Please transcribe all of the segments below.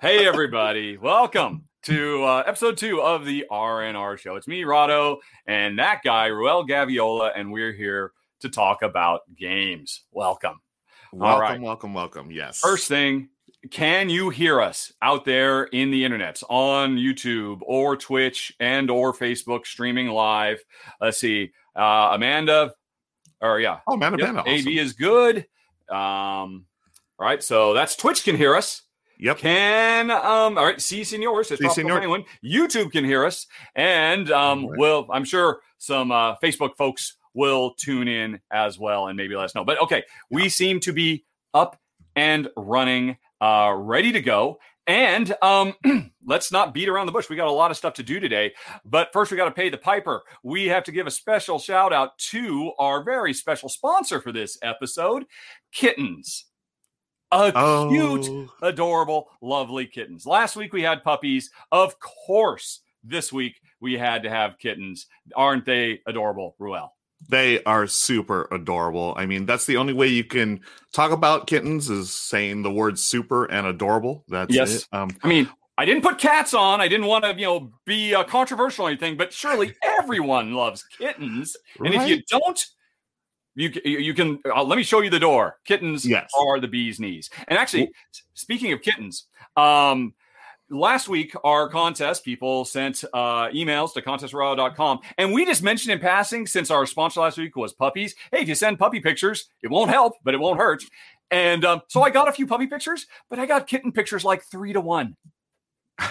hey, everybody. Welcome to uh, episode two of the RNR show. It's me, Rahdo, and that guy, Ruel Gaviola, and we're here to talk about games. Welcome. Welcome, right. welcome, welcome. Yes. First thing, can you hear us out there in the internet on YouTube or Twitch and or Facebook streaming live? Let's see. Uh, Amanda, or yeah. Oh, Amanda yep, Awesome. AB is good. Um, all right. So that's Twitch can hear us. Yep. Can um all right, see senors, see senor. One. YouTube can hear us, and um right. will I'm sure some uh, Facebook folks will tune in as well and maybe let us know. But okay, yeah. we seem to be up and running, uh, ready to go. And um, let's not beat around the bush. We got a lot of stuff to do today. But first, we got to pay the piper. We have to give a special shout out to our very special sponsor for this episode, Kittens a oh. cute, adorable, lovely kittens. Last week we had puppies. Of course, this week we had to have kittens. Aren't they adorable, Ruel? They are super adorable. I mean, that's the only way you can talk about kittens is saying the words super and adorable. That's yes. it. Um, I mean, I didn't put cats on. I didn't want to, you know, be uh, controversial or anything, but surely everyone loves kittens. And right? if you don't, you you can uh, let me show you the door. Kittens yes. are the bee's knees. And actually, speaking of kittens, um, last week our contest people sent uh, emails to contestraw.com and we just mentioned in passing since our sponsor last week was puppies hey if you send puppy pictures it won't help but it won't hurt and um, so i got a few puppy pictures but i got kitten pictures like three to one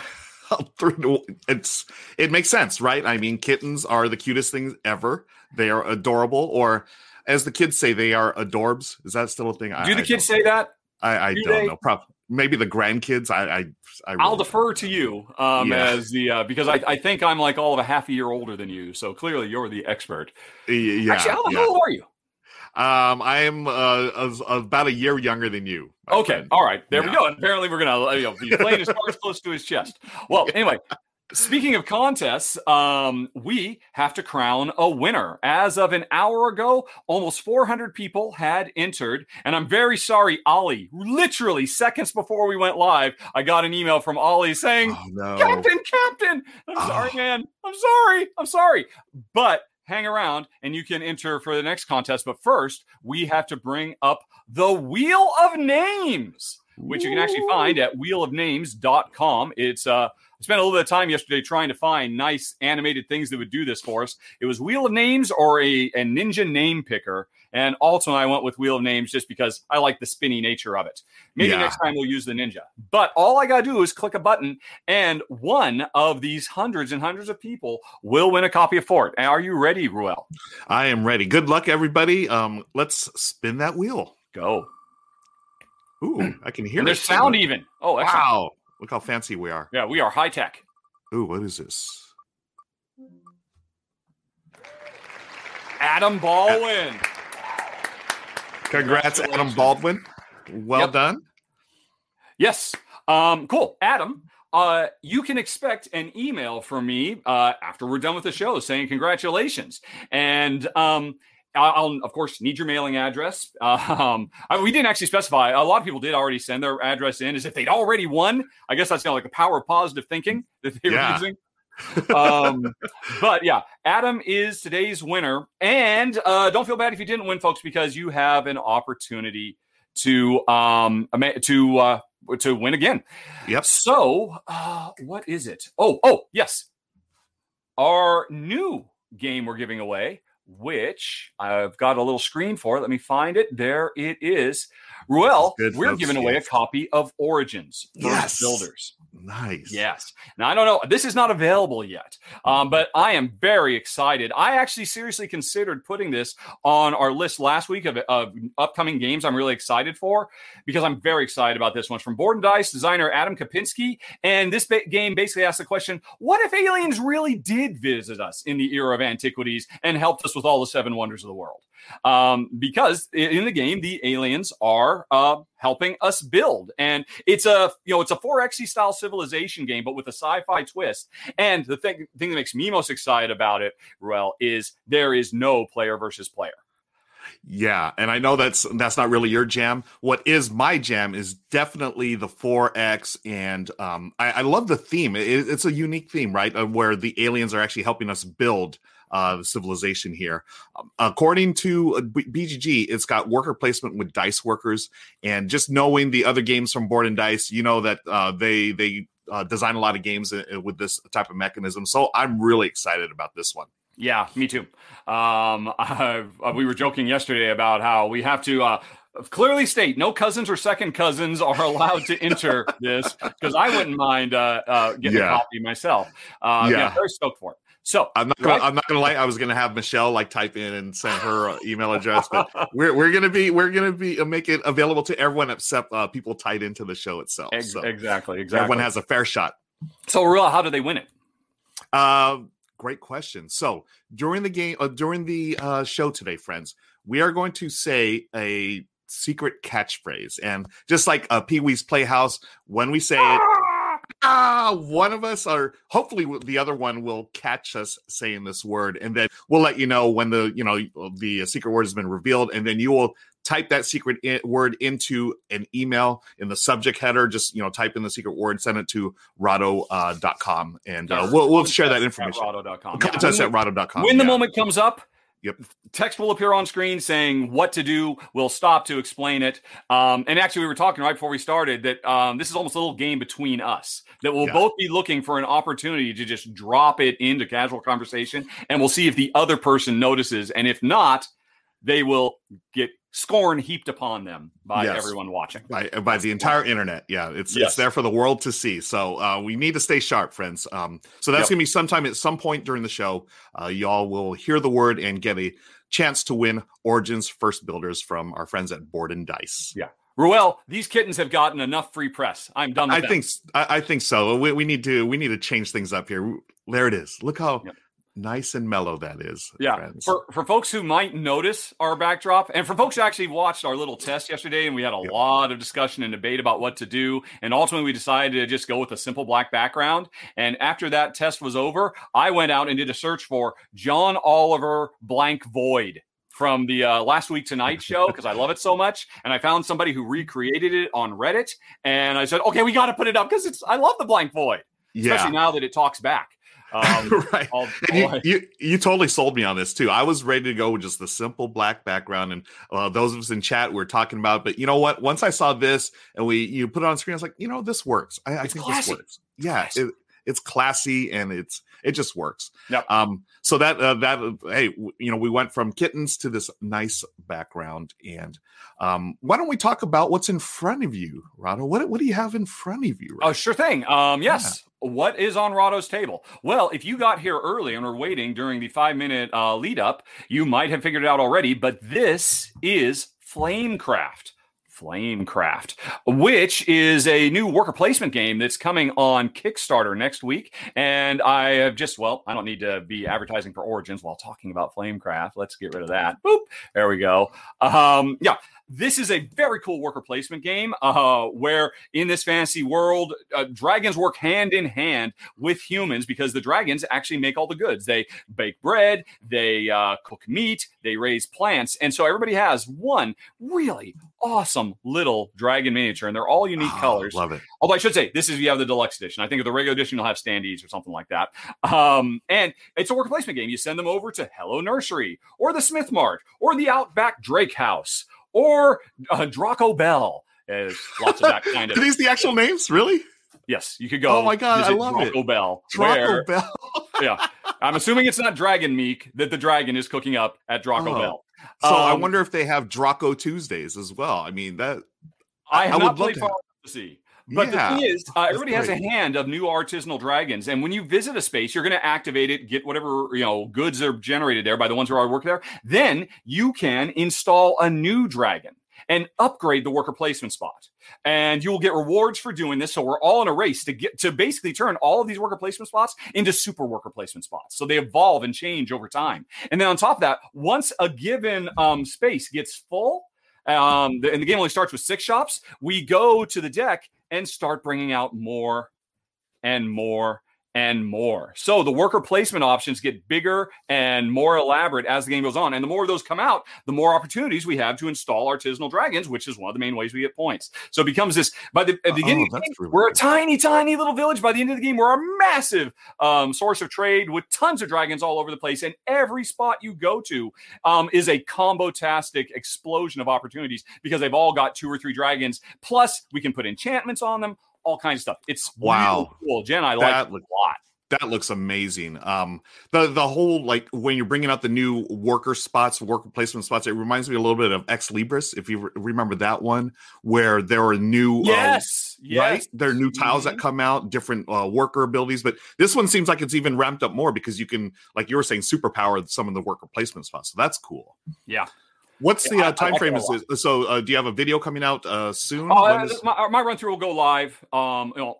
three to it's it makes sense right i mean kittens are the cutest things ever they are adorable or as the kids say, they are adorbs. Is that still a thing? Do I, the kids say that? I, I do not know. Probably maybe the grandkids. I, I, I will defer to you um, yeah. as the uh, because I, I think I'm like all of a half a year older than you, so clearly you're the expert. Yeah. Actually, how, yeah. how old are you? Um, I am uh, about a year younger than you. Okay, friend. all right, there yeah. we go. And apparently, we're gonna you know, be playing as far as close to his chest. Well, anyway, Speaking of contests, um, we have to crown a winner. As of an hour ago, almost 400 people had entered. And I'm very sorry, Ollie. Literally seconds before we went live, I got an email from Ollie saying, oh, no. Captain, Captain. I'm oh. sorry, man. I'm sorry. I'm sorry. But hang around and you can enter for the next contest. But first, we have to bring up the Wheel of Names, which you can actually find at wheelofnames.com. It's uh I spent a little bit of time yesterday trying to find nice animated things that would do this for us. It was Wheel of Names or a, a Ninja name picker. And ultimately, I went with Wheel of Names just because I like the spinny nature of it. Maybe yeah. next time we'll use the Ninja. But all I got to do is click a button, and one of these hundreds and hundreds of people will win a copy of Fort. Are you ready, Ruel? I am ready. Good luck, everybody. Um, let's spin that wheel. Go. Ooh, I can hear. And there's sound even. Oh, excellent. wow! Look how fancy we are. Yeah, we are high tech. Ooh, what is this? Adam Baldwin. Congrats, Adam Baldwin. Well yep. done. Yes. Um, cool. Adam, uh, you can expect an email from me uh, after we're done with the show saying congratulations. And um, I'll, of course need your mailing address. Um, I, we didn't actually specify. A lot of people did already send their address in as if they'd already won. I guess that's kind of like the power of positive thinking that they yeah. using. um, but yeah, Adam is today's winner, and uh, don't feel bad if you didn't win, folks, because you have an opportunity to um to uh to win again. Yep. So, uh, what is it? Oh, oh, yes, our new game we're giving away which I've got a little screen for. Let me find it. There it is. Ruel, we're folks. giving away yes. a copy of Origins yes. Builders. Nice. Yes. Now I don't know. This is not available yet, um, but I am very excited. I actually seriously considered putting this on our list last week of, of upcoming games. I'm really excited for because I'm very excited about this one. It's from Board and Dice designer Adam Kwapiński, and this ba- game basically asks the question: What if aliens really did visit us in the era of antiquities and helped us with all the seven wonders of the world? Um, because in the game the aliens are uh, helping us build, and it's a you know it's a 4X style civilization game, but with a sci-fi twist. And the thing thing that makes me most excited about it, Ruel, is there is no player versus player. Yeah, and I know that's that's not really your jam. What is my jam is definitely the 4X, and um, I, I love the theme. It, it's a unique theme, right? Where the aliens are actually helping us build uh, civilization here. Um, according to uh, BGG, it's got worker placement with dice workers, and just knowing the other games from Board and Dice, you know that uh, they they uh, design a lot of games uh, with this type of mechanism. So I'm really excited about this one. Yeah, me too. Um, we were joking yesterday about how we have to uh, clearly state no cousins or second cousins are allowed to enter this because I wouldn't mind uh, uh, getting yeah. a copy myself. Uh, yeah. yeah, very stoked for it. So I'm not gonna, right? I'm not gonna lie. I was gonna have Michelle like type in and send her uh, email address, but we're we're gonna be we're gonna be uh, make it available to everyone except uh, people tied into the show itself. Ex- so exactly, exactly. Everyone has a fair shot. So, Ruel, how do they win it? Uh, great question. So during the game, uh, during the uh, show today, friends, we are going to say a secret catchphrase, and just like uh, Pee Wee's Playhouse, when we say it ah, one of us or hopefully the other one will catch us saying this word and then we'll let you know when the you know the secret word has been revealed and then you will type that secret in, word into an email in the subject header. Just you know type in the secret word send it to rahdo.com uh, and uh, we'll, we'll share that information. at rahdo.com contest yeah. at rahdo.com when the moment comes up Yep. Text will appear on screen saying what to do. We'll stop to explain it. Um, and actually, we were talking right before we started that um, this is almost a little game between us that we'll yeah. both be looking for an opportunity to just drop it into casual conversation, and we'll see if the other person notices. And if not, they will get scorn heaped upon them by yes. everyone watching by, by the entire internet yeah it's yes. it's there for the world to see so uh, we need to stay sharp friends um, so that's yep. gonna be sometime at some point during the show uh, y'all will hear the word and get a chance to win origins first builders from our friends at board and dice yeah Ruel, these kittens have gotten enough free press. I'm done. I them. think I, I, think so. We, we, need to we need to change things up here. There it is. Look how yep nice and mellow that is. Yeah. Friends. For for folks who might notice our backdrop, and for folks who actually watched our little test yesterday, and we had a yep. lot of discussion and debate about what to do, and ultimately we decided to just go with a simple black background. And after that test was over, I went out and did a search for John Oliver blank void from the uh, last week tonight show because I love it so much, and I found somebody who recreated it on Reddit, and I said, okay, we got to put it up because it's I love the blank void, especially now that it talks back. Um, right. All, all you, you, you, totally sold me on this too. I was ready to go with just the simple black background, and uh, those of us in chat were talking about. But you know what? Once I saw this and we you put it on screen, I was like, you know, this works. I, I think classy. this works. Yeah, it, it's classy and it's it just works. Yep. Um. So that uh, that uh, hey, you know, we went from kittens to this nice background, and um, why don't we talk about what's in front of you, Rahdo? What what do you have in front of you? Right? Oh, sure thing. Um. Yes. Yeah. What is on Rahdo's table? Well, if you got here early and were waiting during the five minute uh, lead up, you might have figured it out already, but this is Flamecraft. Flamecraft, which is a new worker placement game that's coming on Kickstarter next week. And I have just, well, I don't need to be advertising for Origins while talking about Flamecraft. Let's get rid of that. Boop. There we go. Um, yeah. This is a very cool worker placement game uh, where in this fantasy world, uh, dragons work hand in hand with humans because the dragons actually make all the goods. They bake bread, they uh, cook meat, they raise plants. And so everybody has one really awesome little dragon miniature, and they're all unique oh, colors. Love it. Although I should say, this is you have the deluxe edition. I think of the regular edition, you'll have standees or something like that. Um, and it's a worker placement game. You send them over to Hello Nursery or the Smith Mart or the Outback Drake House or uh, Draco Bell. There's lots of that kind of. Are these the actual names? Really? Yes, you could go. Oh my god, I love Draco it. Bell. Draco where, Bell. yeah, I'm assuming it's not Dragon Meek that the dragon is cooking up at Draco oh. Bell. So um, I wonder if they have Draco Tuesdays as well. I mean that. I, I not played far to see. But yeah, the thing is, uh, everybody great. has a hand of new artisanal dragons, and when you visit a space, you're going to activate it, get whatever you know goods are generated there by the ones who already work there. Then you can install a new dragon and upgrade the worker placement spot. And you will get rewards for doing this. So we're all in a race to get to basically turn all of these worker placement spots into super worker placement spots. So they evolve and change over time. And then on top of that, once a given um, space gets full, um, the, and the game only starts with six shops, we go to the deck and start bringing out more and more and more. So the worker placement options get bigger and more elaborate as the game goes on. And the more of those come out, the more opportunities we have to install artisanal dragons, which is one of the main ways we get points. So it becomes this by the, the beginning, oh, the game, really we're a tiny, tiny little village. By the end of the game, we're a massive um, source of trade with tons of dragons all over the place. And every spot you go to um, is a combo tastic explosion of opportunities because they've all got two or three dragons. Plus, we can put enchantments on them all kinds of stuff. It's wow, really cool. Jen, I like it a lot. That looks amazing. Um, the the whole like when you're bringing out the new worker spots, worker placement spots, it reminds me a little bit of Ex Libris, if you re- remember that one, where there are new yes, uh, yes, right, there are new tiles mm-hmm. that come out, different uh, worker abilities. But this one seems like it's even ramped up more because you can, like you were saying, superpower some of the worker placement spots. So that's cool. Yeah. What's the uh, time frame? Is this? so? Uh, do you have a video coming out uh, soon? Uh, is... my, my, run through will go live. Um, you know,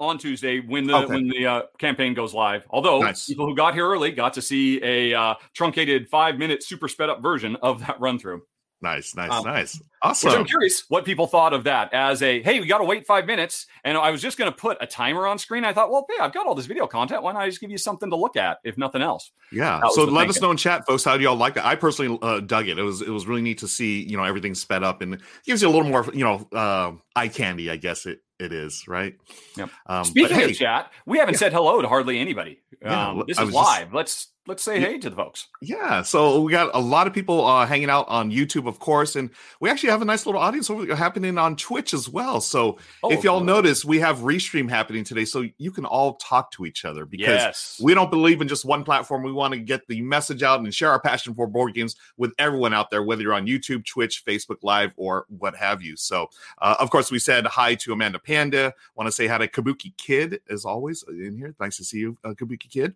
on Tuesday when the okay. when the uh, campaign goes live. Although nice. people who got here early got to see a uh, truncated five minute super sped up version of that run through. Nice, nice, um, nice. Awesome. I'm curious what people thought of that as a hey, we got to wait five minutes. And I was just going to put a timer on screen. I thought, well, yeah, I've got all this video content. Why not I just give you something to look at, if nothing else? Yeah. So let thinking. us know in chat, folks. How do y'all like that? I personally uh, dug it. It was it was really neat to see you know everything sped up and gives you a little more you know uh, eye candy, I guess it it is, right? Yep. Um, Speaking hey, of chat, we haven't yeah. said hello to hardly anybody. Um, yeah, this is live. Just, Let's let's say hey to the folks. Yeah, so we got a lot of people uh, hanging out on YouTube, of course, and we actually have a nice little audience happening on Twitch as well. So oh, if y'all cool. notice, we have restream happening today, so you can all talk to each other because yes. we don't believe in just one platform. We want to get the message out and share our passion for board games with everyone out there, whether you're on YouTube, Twitch, Facebook Live, or what have you. So, uh, of course, we said hi to Amanda Panda. Want to say hi to Kabuki Kid as always in here. Nice to see you, uh, Kabuki Kid.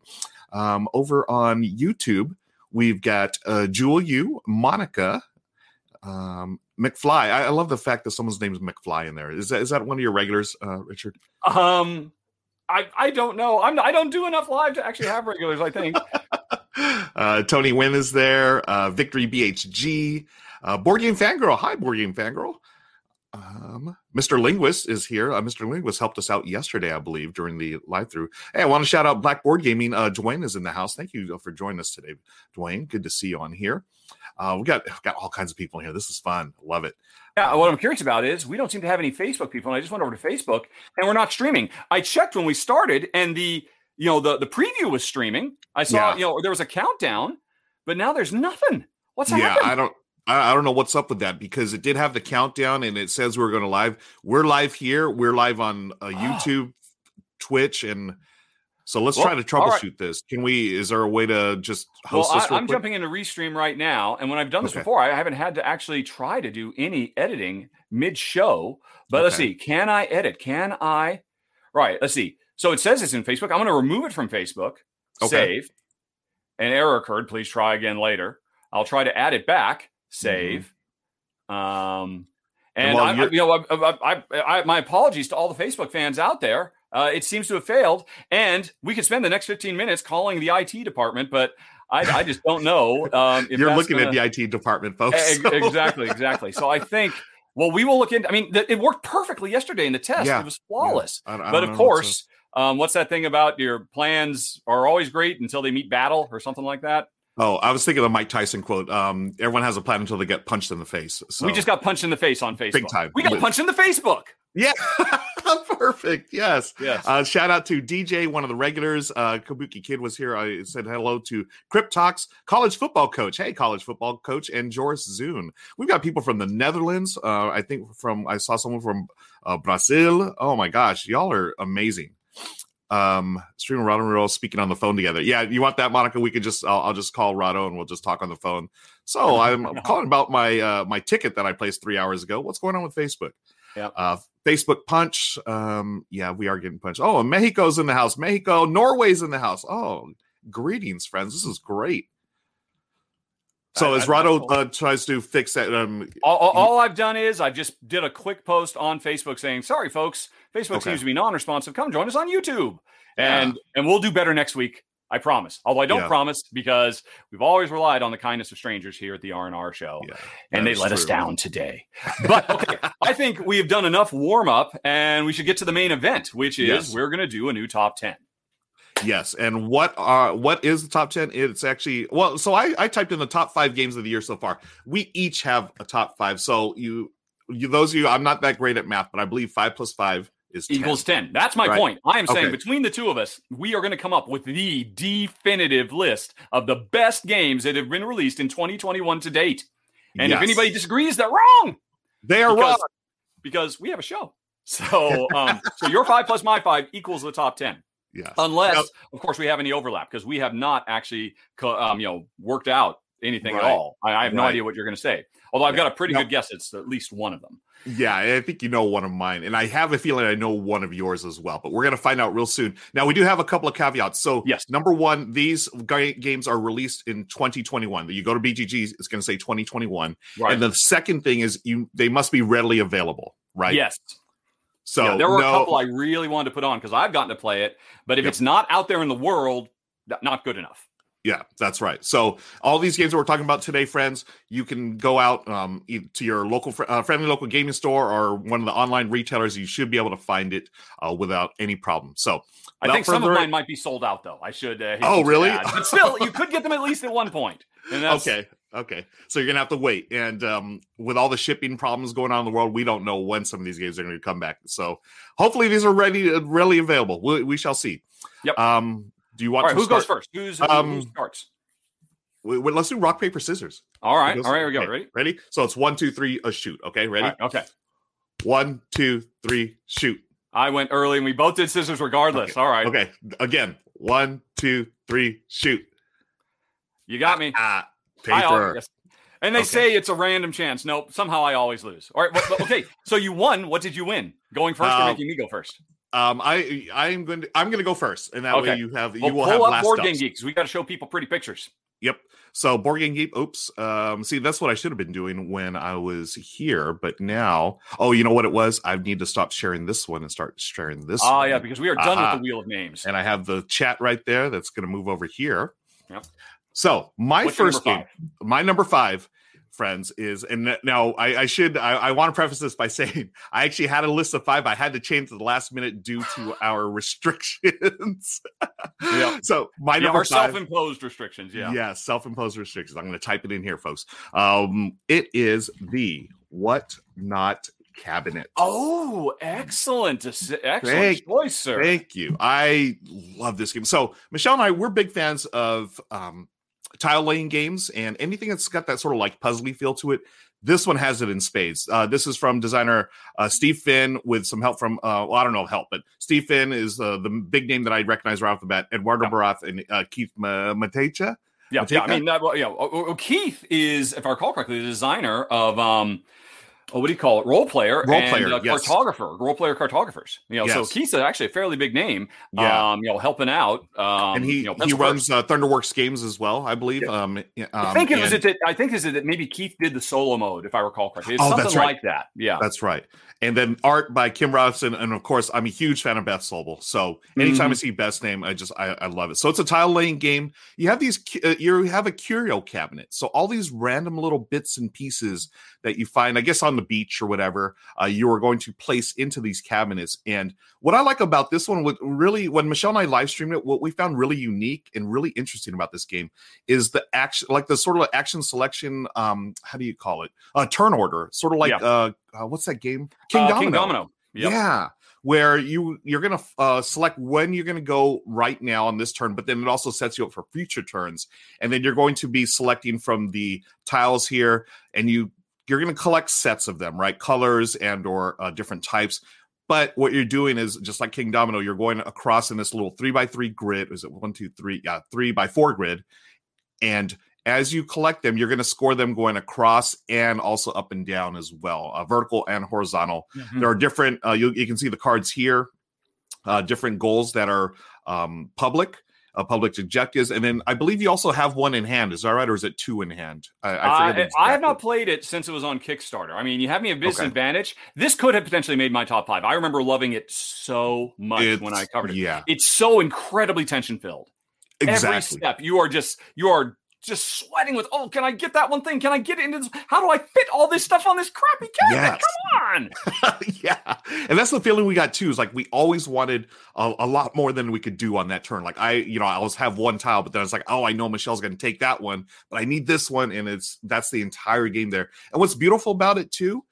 Um, over on YouTube, we've got uh, Jewel U, Monica, um, McFly. I, I, love the fact that someone's name is McFly in there. Is that is that one of your regulars, uh, Richard? Um, I I don't know. I'm I don't do enough live to actually have regulars. I think. uh, Tony Wynn is there. Uh, Victory BHG. Uh, Board Game Fangirl. Hi, Board Game Fangirl. Um, Mr. Linguist is here. Uh, Mr. Linguist helped us out yesterday, I believe, during the live through. Hey, I want to shout out Blackboard Gaming. Uh, Dwayne is in the house. Thank you for joining us today, Dwayne. Good to see you on here. Uh, we got got all kinds of people here. This is fun. Love it. Yeah, what I'm curious about is we don't seem to have any Facebook people. And I just went over to Facebook and we're not streaming. I checked when we started and the you know the the preview was streaming. I saw yeah. you know there was a countdown, but now there's nothing. What's happening? yeah, happened? I don't I, don't know what's up with that because it did have the countdown and it says we're going to live. We're live here. We're live on uh, YouTube, Twitch, and so let's well, try to troubleshoot right. this. Can we? Is there a way to just host well, this? I, am jumping into Restream right now, and when I've done this okay. before, I haven't had to actually try to do any editing mid-show. But okay. let's see. Can I edit? Can I? Right. Let's see. So it says it's in Facebook. I'm going to remove it from Facebook. Okay. Save. An error occurred. Please try again later. I'll try to add it back. Mm-hmm. save. Mm-hmm. Um, and well, I, you know, I, I, I, my apologies to all the Facebook fans out there. Uh, it seems to have failed, and we could spend the next 15 minutes calling the IT department, but I, I just don't know. Um, You're looking gonna... at the IT department, folks. So. exactly, exactly. So I think. Well, we will look into. I mean, th- it worked perfectly yesterday in the test. Yeah. It was flawless. Yeah. I, but of course, um, what's that thing about your plans are always great until they meet battle or something like that? Oh, I was thinking of Mike Tyson quote. Um, everyone has a plan until they get punched in the face. So. We just got punched in the face on Facebook. Big time. We got punched in the Facebook. Yeah, perfect. Yes. Yes. Uh, shout out to DJ, one of the regulars. Uh, Kabuki Kid was here. I said hello to Cryptox, college football coach. Hey, college football coach, and Joris Zune. We've got people from the Netherlands. Uh, I think from I saw someone from uh, Brazil. Oh my gosh, y'all are amazing um Rahdo and Ruel speaking on the phone together. Yeah, you want that, Monica? We could just I'll, I'll just call Rahdo and we'll just talk on the phone. So I'm, I'm calling about my uh my ticket that I placed three hours ago. What's going on with Facebook? Yeah. Uh, Facebook punch. Um, yeah, we are getting punched. Oh, Mexico's in the house. Mexico, Norway's in the house. Oh, greetings, friends. This is great. So I, as Rahdo uh, tries to fix that, um, all, all, all, I've done is I just did a quick post on Facebook saying, "Sorry, folks, Facebook okay. seems to be non-responsive. Come join us on YouTube, and yeah. and we'll do better next week. I promise. Although I don't yeah. promise because we've always relied on the kindness of strangers here at the R and R show, yeah, and they let true. us down today. But okay, I think we have done enough warm up, and we should get to the main event, which is yes. we're going to do a new top ten. Yes, and what are what is the top ten? It's actually well. So I I typed in the top five games of the year so far. We each have a top five. So you you those of you I'm not that great at math, but I believe five plus five is 10. equals 10. That's my Right. point. I am saying Okay. between the two of us, we are going to come up with the definitive list of the best games that have been released in 2021 to date. And if anybody disagrees, they're wrong they are because, wrong. because we have a show. So, um, so your five plus my five equals the top 10, Yes. unless, Now- of course, we have any overlap because we have not actually, um, you know, worked out anything at all. I, I have no idea what you're going to say. Although I've got a pretty Now- good guess. It's at least one of them. Yeah, I think you know one of mine, and I have a feeling I know one of yours as well. But we're gonna find out real soon. Now we do have a couple of caveats. So Yes. number one, these ga- games are released in 2021. You go to BGG, it's gonna say 2021. Right. And the second thing is you they must be readily available, right? Yes. So Yeah, there were no, a couple I really wanted to put on because I've gotten to play it, but if Yep. it's not out there in the world, not good enough. Yeah, that's right. So all these games that we're talking about today, friends, you can go out um, to your local fr- uh, friendly local gaming store or one of the online retailers. You should be able to find it uh, without any problem. So I think some of mine might be sold out though. I should. Uh, Oh, really? But still, you could get them at least at one point. And that's, okay, okay. So you're gonna have to wait, and um, with all the shipping problems going on in the world, we don't know when some of these games are going to come back. So hopefully these are ready, uh, readily available. We, we shall see. Yep. Um, do you want All right, to who goes first? Who's who, Um, who starts? Wait, wait, let's do rock paper scissors. All right, all right, here we go. okay, Ready? Ready? So it's one, two, three, a shoot. Okay, ready? Right, okay. One, two, three, shoot. I went early, and we both did scissors regardless. All right, Okay, again. One, two, three, shoot. you got me. Ah, paper. yes. And they Okay. say it's a random chance. Nope, somehow I always lose. All right, but- okay. So you won. What did you win? Going first or Uh, making me go first? Um, I I'm going to I'm going to go first, and that way you have Well, you will pull have up last board game geeks. We got to show people pretty pictures. Yep. So board game geek. Oops. Um. See, that's what I should have been doing when I was here, but now, oh, you know what it was? I need to stop sharing this one and start sharing this. Ah, one. yeah, because we are done Aha. with the wheel of names. And I have the chat right there. That's going to move over here. Yep. So my What's first game, my number five, friends, is and now I, I should I, I want to preface this by saying I actually had a list of five. I had to change at the last minute due to our restrictions. Yeah. So my Yeah, number our five. self-imposed restrictions. Yeah. Yeah, self-imposed restrictions. I'm going to type it in here, folks. Um, it is the what not cabinet. Oh, excellent, excellent Thank- choice, sir. Thank you. I love this game. So Michelle and I, we're big fans of um, tile laying games and anything that's got that sort of like puzzly feel to it. This one has it in spades. Uh, this is from designer uh, Steve Finn with some help from, uh, well, I don't know help, but Steve Finn is uh, the big name that I recognize right off the bat. Eduardo Yeah. Baraf and uh, Keith Ma- Matejka. Yeah, yeah. I mean, that, well, yeah. oh, oh, Keith is, if I recall correctly, the designer of um, oh, what do you call it? Roll player, Roll and, player, uh, yes. cartographer, roll player cartographers. You know, so Yes. Keith's actually a fairly big name. Yeah. Um, you know, helping out. Um, and he you know, he runs uh, Thunderworks games as well, I believe. Um, yeah, I um, think it was and- it that I think is it that maybe Keith did the solo mode, if I recall correctly. It's Oh, something that's right. like that. Yeah. That's right. And then art by Kim Robinson, and of course, I'm a huge fan of Beth Sobel. So anytime Mm-hmm. I see Beth's name, I just I, I love it. So it's a tile laying game. You have these, uh, you have a curio cabinet. So all these random little bits and pieces that you find, I guess, on the beach or whatever, uh, you are going to place into these cabinets. And what I like about this one, what really, when Michelle and I live streamed it, what we found really unique and really interesting about this game is the action, like the sort of action selection. Um, how do you call it? Uh, turn order, sort of like Yeah. uh, uh, what's that game? King Uh, Domino. Kingdomino. Yep. Yeah, where you you're gonna uh, select when you're gonna go right now on this turn, but then it also sets you up for future turns, and then you're going to be selecting from the tiles here, and you you're gonna collect sets of them, right? Colors and or uh, different types. But what you're doing is just like Kingdomino, you're going across in this little three by three grid. Is it one, two, three? Yeah, three by four grid, and as you collect them, you're going to score them going across and also up and down as well, uh, vertical and horizontal. Mhm. There are different. Uh, you, you can see the cards here, uh, different goals that are um, public, uh, public objectives, and then I believe you also have one in hand. Is that right, or is it two in hand? I, I, I, forget I have not played it since it was on Kickstarter. I mean, you have me a business Okay. advantage. This could have potentially made my top five. I remember loving it so much when I covered it. Yeah, It's so incredibly tension filled. Every exactly. step, you are just you are just sweating with, oh, can I get that one thing? Can I get it into this? How do I fit all this stuff on this crappy cabinet? Yes. Come on. yeah, and that's the feeling we got too. Is like we always wanted a, a lot more than we could do on that turn. Like I, you know, I always have one tile, but then it's like, oh, I know Michelle's going to take that one, but I need this one, and it's that's the entire game there. And what's beautiful about it too,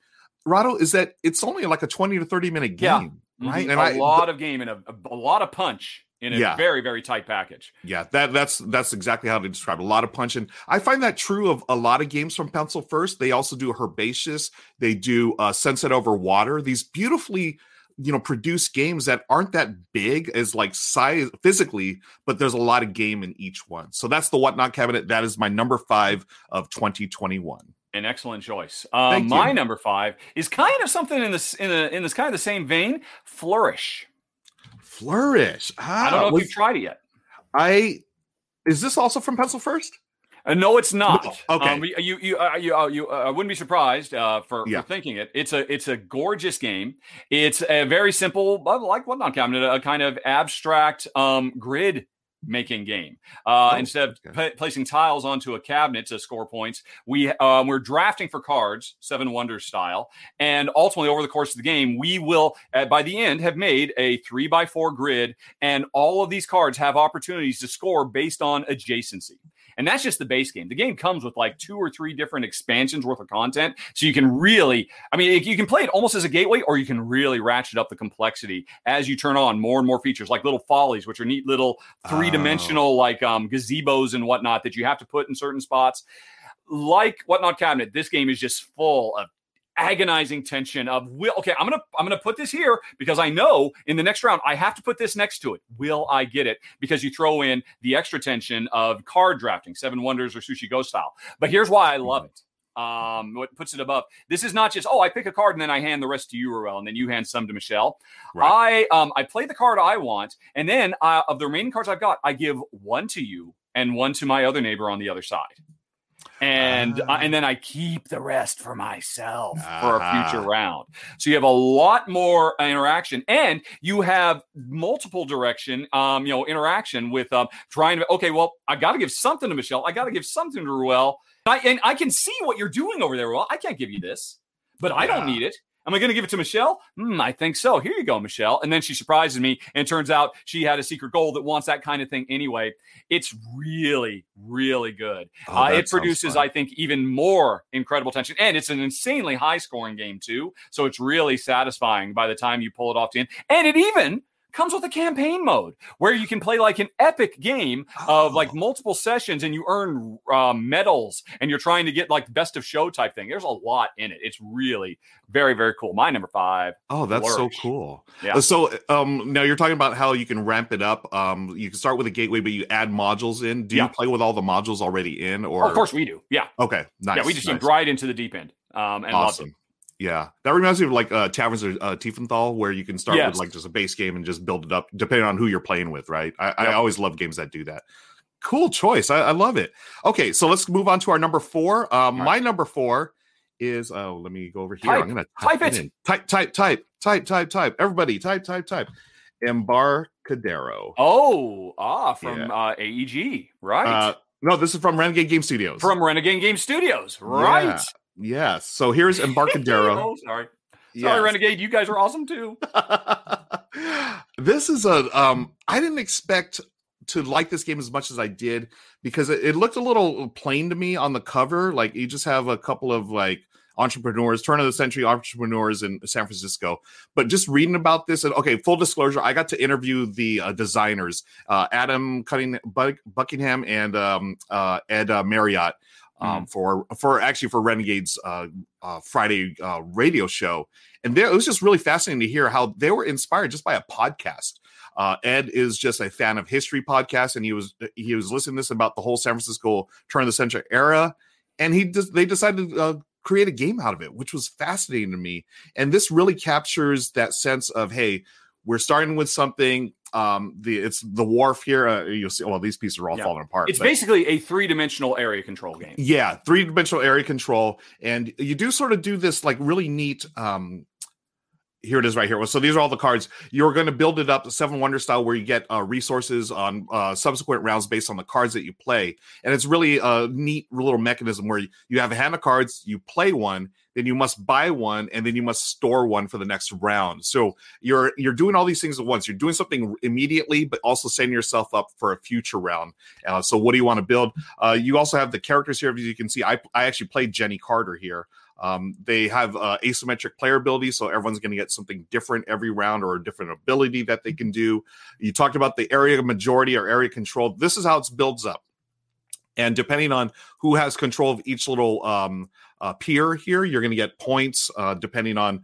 Rahdo, is that it's only like a twenty to thirty minute game, Yeah. right? Mhm. And a I, lot of game and a, a lot of punch in a Yeah. very, very tight package. Yeah, that that's that's exactly how they describe it. a lot of punch, and I find that true of a lot of games from Pencil First. They also do Herbaceous, they do uh, Sunset Over Water. These beautifully, you know, produced games that aren't that big as like size physically, but there's a lot of game in each one. So that's the Whatnot cabinet. That is my number five of 2021. An excellent choice. Um, Thank my number five is kind of something in this in, a, in this kind of the same vein. Flourish. Flourish. Ah, I don't know if was- you've tried it yet. I is this also from Pencil First? Uh, no, it's not. No, okay. Um, you you you, uh, you, uh, you uh, I wouldn't be surprised uh, for, Yeah. for thinking it. It's a it's a gorgeous game. It's a very simple, uh, like what not cabinet, a kind of abstract um, grid making game. Uh, Oh, instead of okay. pa- placing tiles onto a cabinet to score points, we um, we're drafting for cards, Seven Wonders style, and ultimately over the course of the game, we will uh, by the end have made a three by four grid, and all of these cards have opportunities to score based on adjacency. And that's just the base game. The game comes with like two or three different expansions worth of content. So you can really, I mean, you can play it almost as a gateway, or you can really ratchet up the complexity as you turn on more and more features, like little follies, which are neat little three dimensional, like um, gazebos and whatnot that you have to put in certain spots. Like Whatnot Cabinet, this game is just full of agonizing tension of will okay i'm gonna i'm gonna put this here because i know in the next round i have to put this next to it. Will i get it? Because you throw in the extra tension of card drafting seven wonders or sushi go style. But here's why i love it. Um what puts it above this is not just oh i pick a card and then i hand the rest to you Ruel, and then you hand some to michelle. Right. i um i play the card i want and then uh, of the remaining cards i've got i give one to you and one to my other neighbor on the other side and uh, and then I keep the rest for myself for a Ah. future round. So you have a lot more interaction, and you have multiple direction, um, you know, interaction with um, trying to. Okay, well, I got to give something to Michelle. I got to give something to Ruel. I, and I can see what you're doing over there, Ruel. I can't give you this, but I don't need it. Am I going to give it to Michelle? Hmm, I think so. Here you go, Michelle. And then she surprises me, and turns out she had a secret goal that wants that kind of thing anyway. It's really, really good. Oh, Uh, it produces, fun. I think, even more incredible tension, and it's an insanely high scoring game too. So it's really satisfying by the time you pull it off to end. And it even comes with a campaign mode where you can play like an epic game of like Oh. multiple sessions, and you earn um, medals, and you're trying to get like best of show type thing. There's a lot in it. It's really very, very cool. My number five. Oh, that's flourish. so cool. Yeah. Uh, So um now you're talking about how you can ramp it up. Um you can start with a gateway, but you add modules in. Do Yeah. you play with all the modules already in or Oh, of course we do. Yeah, Okay, nice. yeah. We just nice. right into the deep end. Um, and awesome. Yeah, that reminds me of like uh, Taverns of uh, Tiefenthal, where you can start Yes. with like just a base game and just build it up, depending on who you're playing with. Right? I, I always love games that do that. Cool choice. I, I love it. Okay, so let's move on to our number four. Um, right. My number four is oh, let me go over here. Type. I'm gonna Type it. in. Type, type, type, type, type, type. Everybody, type, type, type. Embarcadero. Oh, ah, from Yeah. uh, AEG, right? Uh, no, this is from Renegade Game Studios. from Renegade Game Studios, right? Yeah. Yes. So here's Embarcadero. oh, sorry. Sorry, Yes. Renegade. You guys are awesome too. this is a um I didn't expect to like this game as much as I did because it, it looked a little plain to me on the cover. Like you just have a couple of like entrepreneurs, turn of the century entrepreneurs in San Francisco. But just reading about this, and okay, full disclosure, I got to interview the uh, designers, uh, Adam Cutting Buckingham and um, uh, Ed uh, Marriott. Um, for for actually for Renegades uh, uh, Friday uh, radio show, and there, it was just really fascinating to hear how they were inspired just by a podcast. Uh, Ed is just a fan of history podcasts, and he was he was listening to this about the whole San Francisco turn of the century era, and he just they decided to uh, create a game out of it, which was fascinating to me. And this really captures that sense of hey, we're starting with something. Um, the it's the wharf here. Uh, you'll see. Well, these pieces are all Yeah. falling apart. It's but- basically a three-dimensional area control game. yeah, three dimensional area control, and you do sort of do this like really neat. um here it is right here. So these are all the cards. You're going to build it up the Seven Wonder style, where you get uh, resources on uh, subsequent rounds based on the cards that you play, and it's really a neat little mechanism where you, have a hand of cards, you play one, then you must buy one, and then you must store one for the next round. So you're you're doing all these things at once. You're doing something immediately, but also setting yourself up for a future round. Uh, so what do you want to build? Uh, you also have the characters here. As you can see, I I actually played Jenny Carter here. Um, they have uh, asymmetric player ability, so everyone's going to get something different every round or a different ability that they can do. You talked about the area majority or area control. This is how it builds up. And depending on who has control of each little um, uh, pier here, you're going to get points uh, depending on,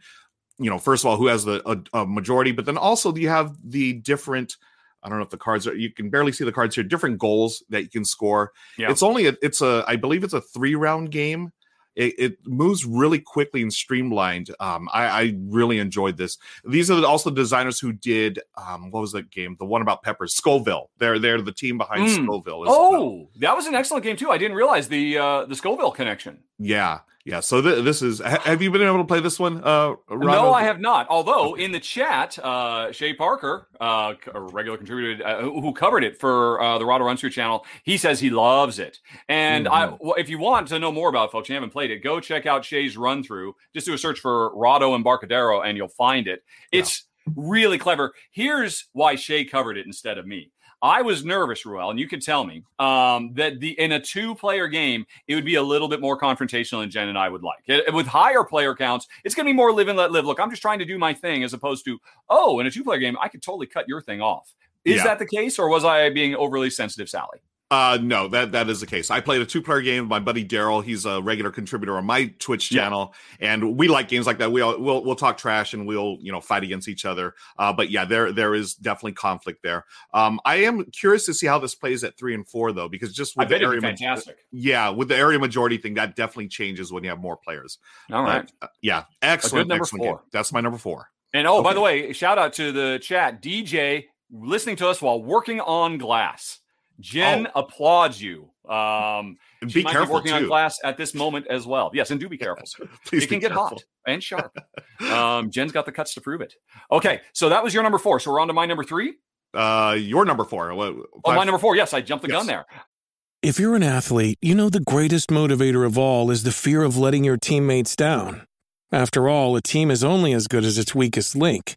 you know, first of all, who has the a, a majority, but then also you have the different. I don't know if the cards are. You can barely see the cards here. Different goals that you can score. Yeah. It's only a. It's a. I believe it's a three round game it, it moves really quickly and streamlined. Um, I, I, really enjoyed this. These are also the designers who did um, what was that game? The one about Peppers, Scoville. They're they're the team behind mm. Scoville. Oh, well. that was an excellent game too. I didn't realize the uh, the Scoville connection. Yeah, yeah. So th- this is. Ha- have you been able to play this one? Uh, no, I have not. Although in the chat, uh, Shay Parker, uh, a regular contributor uh, who covered it for uh, the Rahdo Runs Through channel, he says he loves it. And mm-hmm. I, well, if you want to know more about it, folks, you haven't played it, go check out Shay's run through. Just do a search for Rahdo Embarcadero, and you'll find it. It's yeah. really clever. Here's why Shay covered it instead of me. I was nervous, Ruel, and you could tell me um, that the in a two-player game, it would be a little bit more confrontational than Jen and I would like. It, with higher player counts, it's going to be more live and let live. Look, I'm just trying to do my thing, as opposed to oh, in a two-player game, I could totally cut your thing off. Is yeah. that the case, or was I being overly sensitive, Sally? Uh, no, that that is the case. I played a two player game with my buddy Daryl. He's a regular contributor on my Twitch channel, yeah. and we like games like that. We all, we'll we'll talk trash and we'll you know fight against each other. Uh, but yeah, there there is definitely conflict there. Um, I am curious to see how this plays at three and four though, because just with the area fantastic. Yeah, with the area majority thing, that definitely changes when you have more players. All right, uh, yeah, excellent. number excellent four. Game. That's my number four. And oh, okay. by the way, shout out to the chat, DJ, listening to us while working on glass. Jen oh. applauds you. Um, be careful. Be working too. on glass at this moment as well. Yes, and do be careful. Please it can get hot and sharp. um, Jen's got the cuts to prove it. Okay, so that was your number four. So we're on to my number three. Uh, your number four. What, oh, my number four. Yes, I jumped the yes. gun there. If you're an athlete, you know the greatest motivator of all is the fear of letting your teammates down. After all, a team is only as good as its weakest link.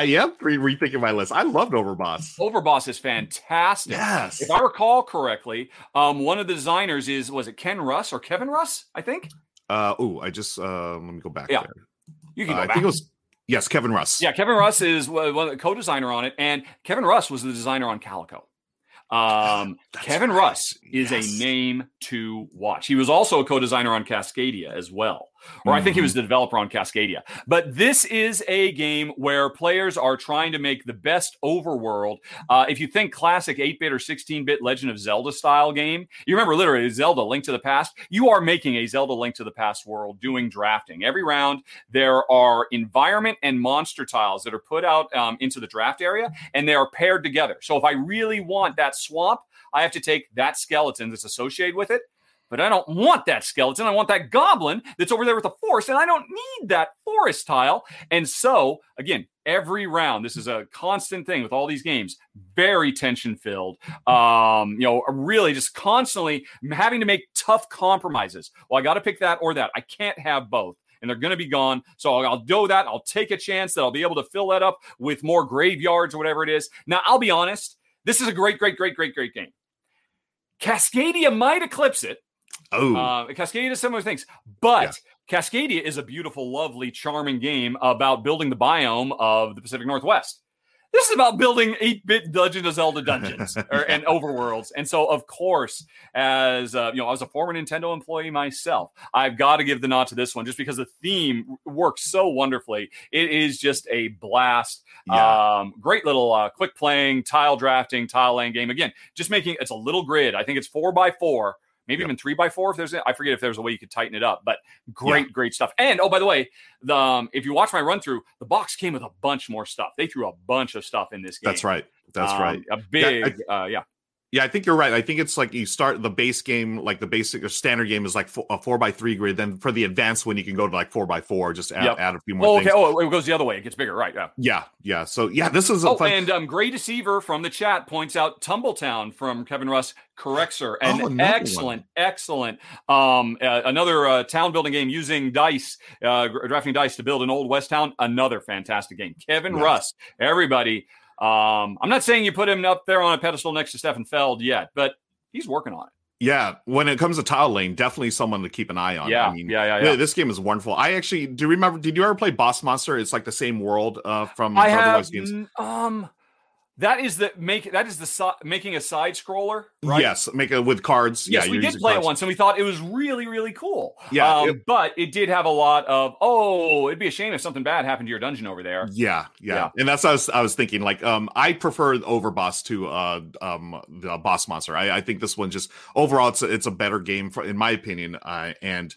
I am re- rethinking my list. I loved Overboss. Overboss is fantastic. Yes. If I recall correctly, um, one of the designers is was it Ken Russ or Kevin Russ? I think. Uh oh, I just uh, let me go back. Yeah, there. you can uh, I back. think it was yes, Kevin Russ. Yeah, Kevin Russ is one of the co-designer on it, and Kevin Russ was the designer on Calico. Um, Kevin right. Russ is yes. a name to watch. He was also a co-designer on Cascadia as well or I think he was mm-hmm. the developer on Cascadia. But this is a game where players are trying to make the best overworld. Uh, if you think classic 8 bit or 16 bit Legend of Zelda style game, you remember literally Zelda Link to the Past, you are making a Zelda Link to the Past world doing drafting. Every round, there are environment and monster tiles that are put out um, into the draft area and they are paired together. So if I really want that swamp, I have to take that skeleton that's associated with it but I don't want that skeleton. I want that goblin that's over there with the forest, and I don't need that forest tile. And so, again, every round, this is a constant thing with all these games, very tension filled. Um, you know, really just constantly having to make tough compromises. Well, I got to pick that or that. I can't have both and they're going to be gone. So I'll, I'll, do that. I'll take a chance that I'll be able to fill that up with more graveyards or whatever it is. Now, I'll be honest. This is a great, great, great, great, great game. Cascadia might eclipse it Oh, uh, Cascadia does similar things, but yeah. Cascadia is a beautiful, lovely, charming game about building the biome of the Pacific Northwest. this is about building 8-bit Legend of Zelda dungeons or, and overworlds. And so, of course, as uh, you know, I was a former Nintendo employee myself, I've got to give the nod to this one just because the theme works so wonderfully. It is just a blast. Yeah. Um, great little uh, quick playing tile drafting, tile laying game. Again, just making it's a little grid. I think it's four by four maybe Yep. even three by four if there's I forget if there's a way you could tighten it up, but great, great stuff. And oh, by the way, the um, if you watch my run through, the box came with a bunch more stuff. They threw a bunch of stuff in this game. That's right. That's Um, right. A big, uh, yeah, Yeah, I think you're right. I think it's like you start the base game, like the basic or standard game is like four, a four by three grid. Then for the advanced one, you can go to like four by four. Just add, Yep. add a few more Oh, things. Oh, it goes the other way. It gets bigger, right? Yeah. Yeah, yeah. So yeah, this is a Oh, fun. and um, Gray Deceiver from the chat points out Tumbletown from Kevin Russ. Correct, sir. And Oh, excellent, excellent. Um, uh, another uh, town building game using dice, uh, drafting dice to build an old West town. Another fantastic game. Kevin. Russ. Everybody. Um, I'm not saying you put him up there on a pedestal next to Stefan Feld yet, but he's working on it. yeah, when it comes to tile laying, definitely someone to keep an eye on. Yeah, I mean, yeah, yeah, yeah. This game is wonderful. I actually do you remember. Did you ever play Boss Monster? It's like the same world uh, from I have games. um, that is the make that is the si- making a side scroller, right? Yes, make it with cards. Yes, yeah, we did play cards. it once, and we thought it was really, really cool. Yeah, um, it- but it did have a lot of oh, it'd be a shame if something bad happened to your dungeon over there. Yeah, yeah, Yeah. and that's I was, I was thinking. Like, um, I prefer Overboss to uh, um, the Boss Monster. I, I think this one just overall, it's a, it's a better game, for, in my opinion. Uh, and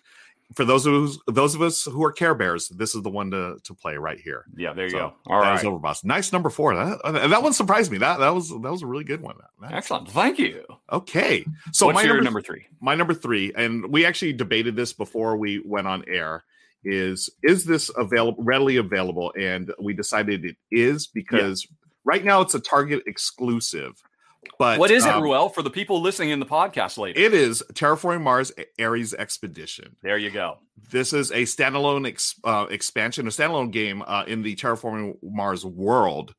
for those of us, those of us who are Care Bears, this is the one to to play right here. Yeah, there you So, go. All that right, Overboss. Nice number four. That that one surprised me. That that was that was a really good one. Excellent. Thank you. Okay, so What's my your number, number three? my number three, and we actually debated this before we went on air. Is is this available readily available? And we decided it is because right now it's a Target exclusive. But What is it, um, Ruel, for the people listening in the podcast later? It is Terraforming Mars Ares Expedition. there you go. This is a standalone ex, uh, expansion, a standalone game uh, in the Terraforming Mars world.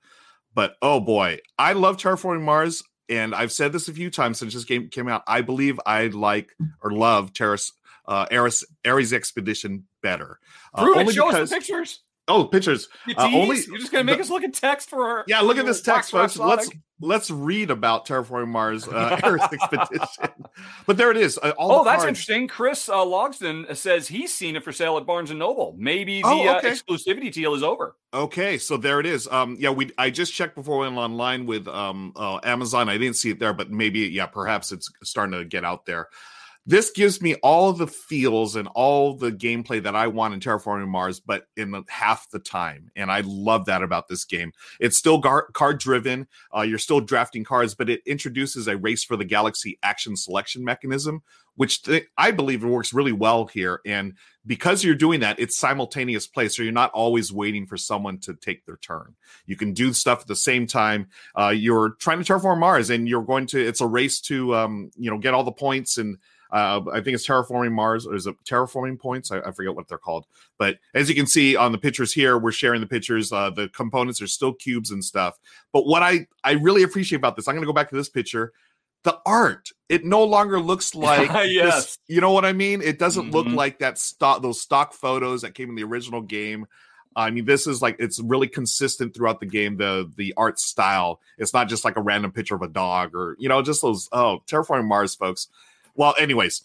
But oh boy, I love Terraforming Mars, and I've said this a few times since this game came out. I believe I like or love Terrace, uh, Ares, Ares Expedition better. Uh, Prove it. only Show because- us the pictures. Oh, pictures. Uh, only- You're just gonna make the- us look at text for our Yeah, look at this text, folks. Let's let's read about Terraforming Mars uh, Ares Expedition. But there it is. Uh, Oh, that's cards. interesting. Chris uh, Logston says he's seen it for sale at Barnes and Noble. Maybe the Oh, uh, exclusivity deal is over. Okay, so there it is. Um, yeah, we I just checked before we went online with um uh, Amazon. I didn't see it there, but maybe yeah, perhaps it's starting to get out there. This gives me all the feels and all the gameplay that I want in Terraforming Mars, but in half the time. And I love that about this game. It's still gar- card driven. Uh, you're still drafting cards, but it introduces a race for the galaxy action selection mechanism, which th- I believe works really well here. And because you're doing that, it's simultaneous play. So you're not always waiting for someone to take their turn. You can do stuff at the same time. Uh, you're trying to terraform Mars and you're going to, it's a race to, um, you know, get all the points. And uh, I think it's terraforming Mars or is it terraforming points? I, I forget what they're called. But as you can see on the pictures here, we're sharing the pictures. Uh, the components are still cubes and stuff. But what I, I really appreciate about this, I'm going to go back to this picture. The art, it no longer looks like Yes. this- you know what I mean? It doesn't look Mhm. like that stock those stock photos that came in the original game. I mean, this is like it's really consistent throughout the game. The the art style. It's not just like a random picture of a dog or you know just those. Oh, terraforming Mars, folks. Well, anyways,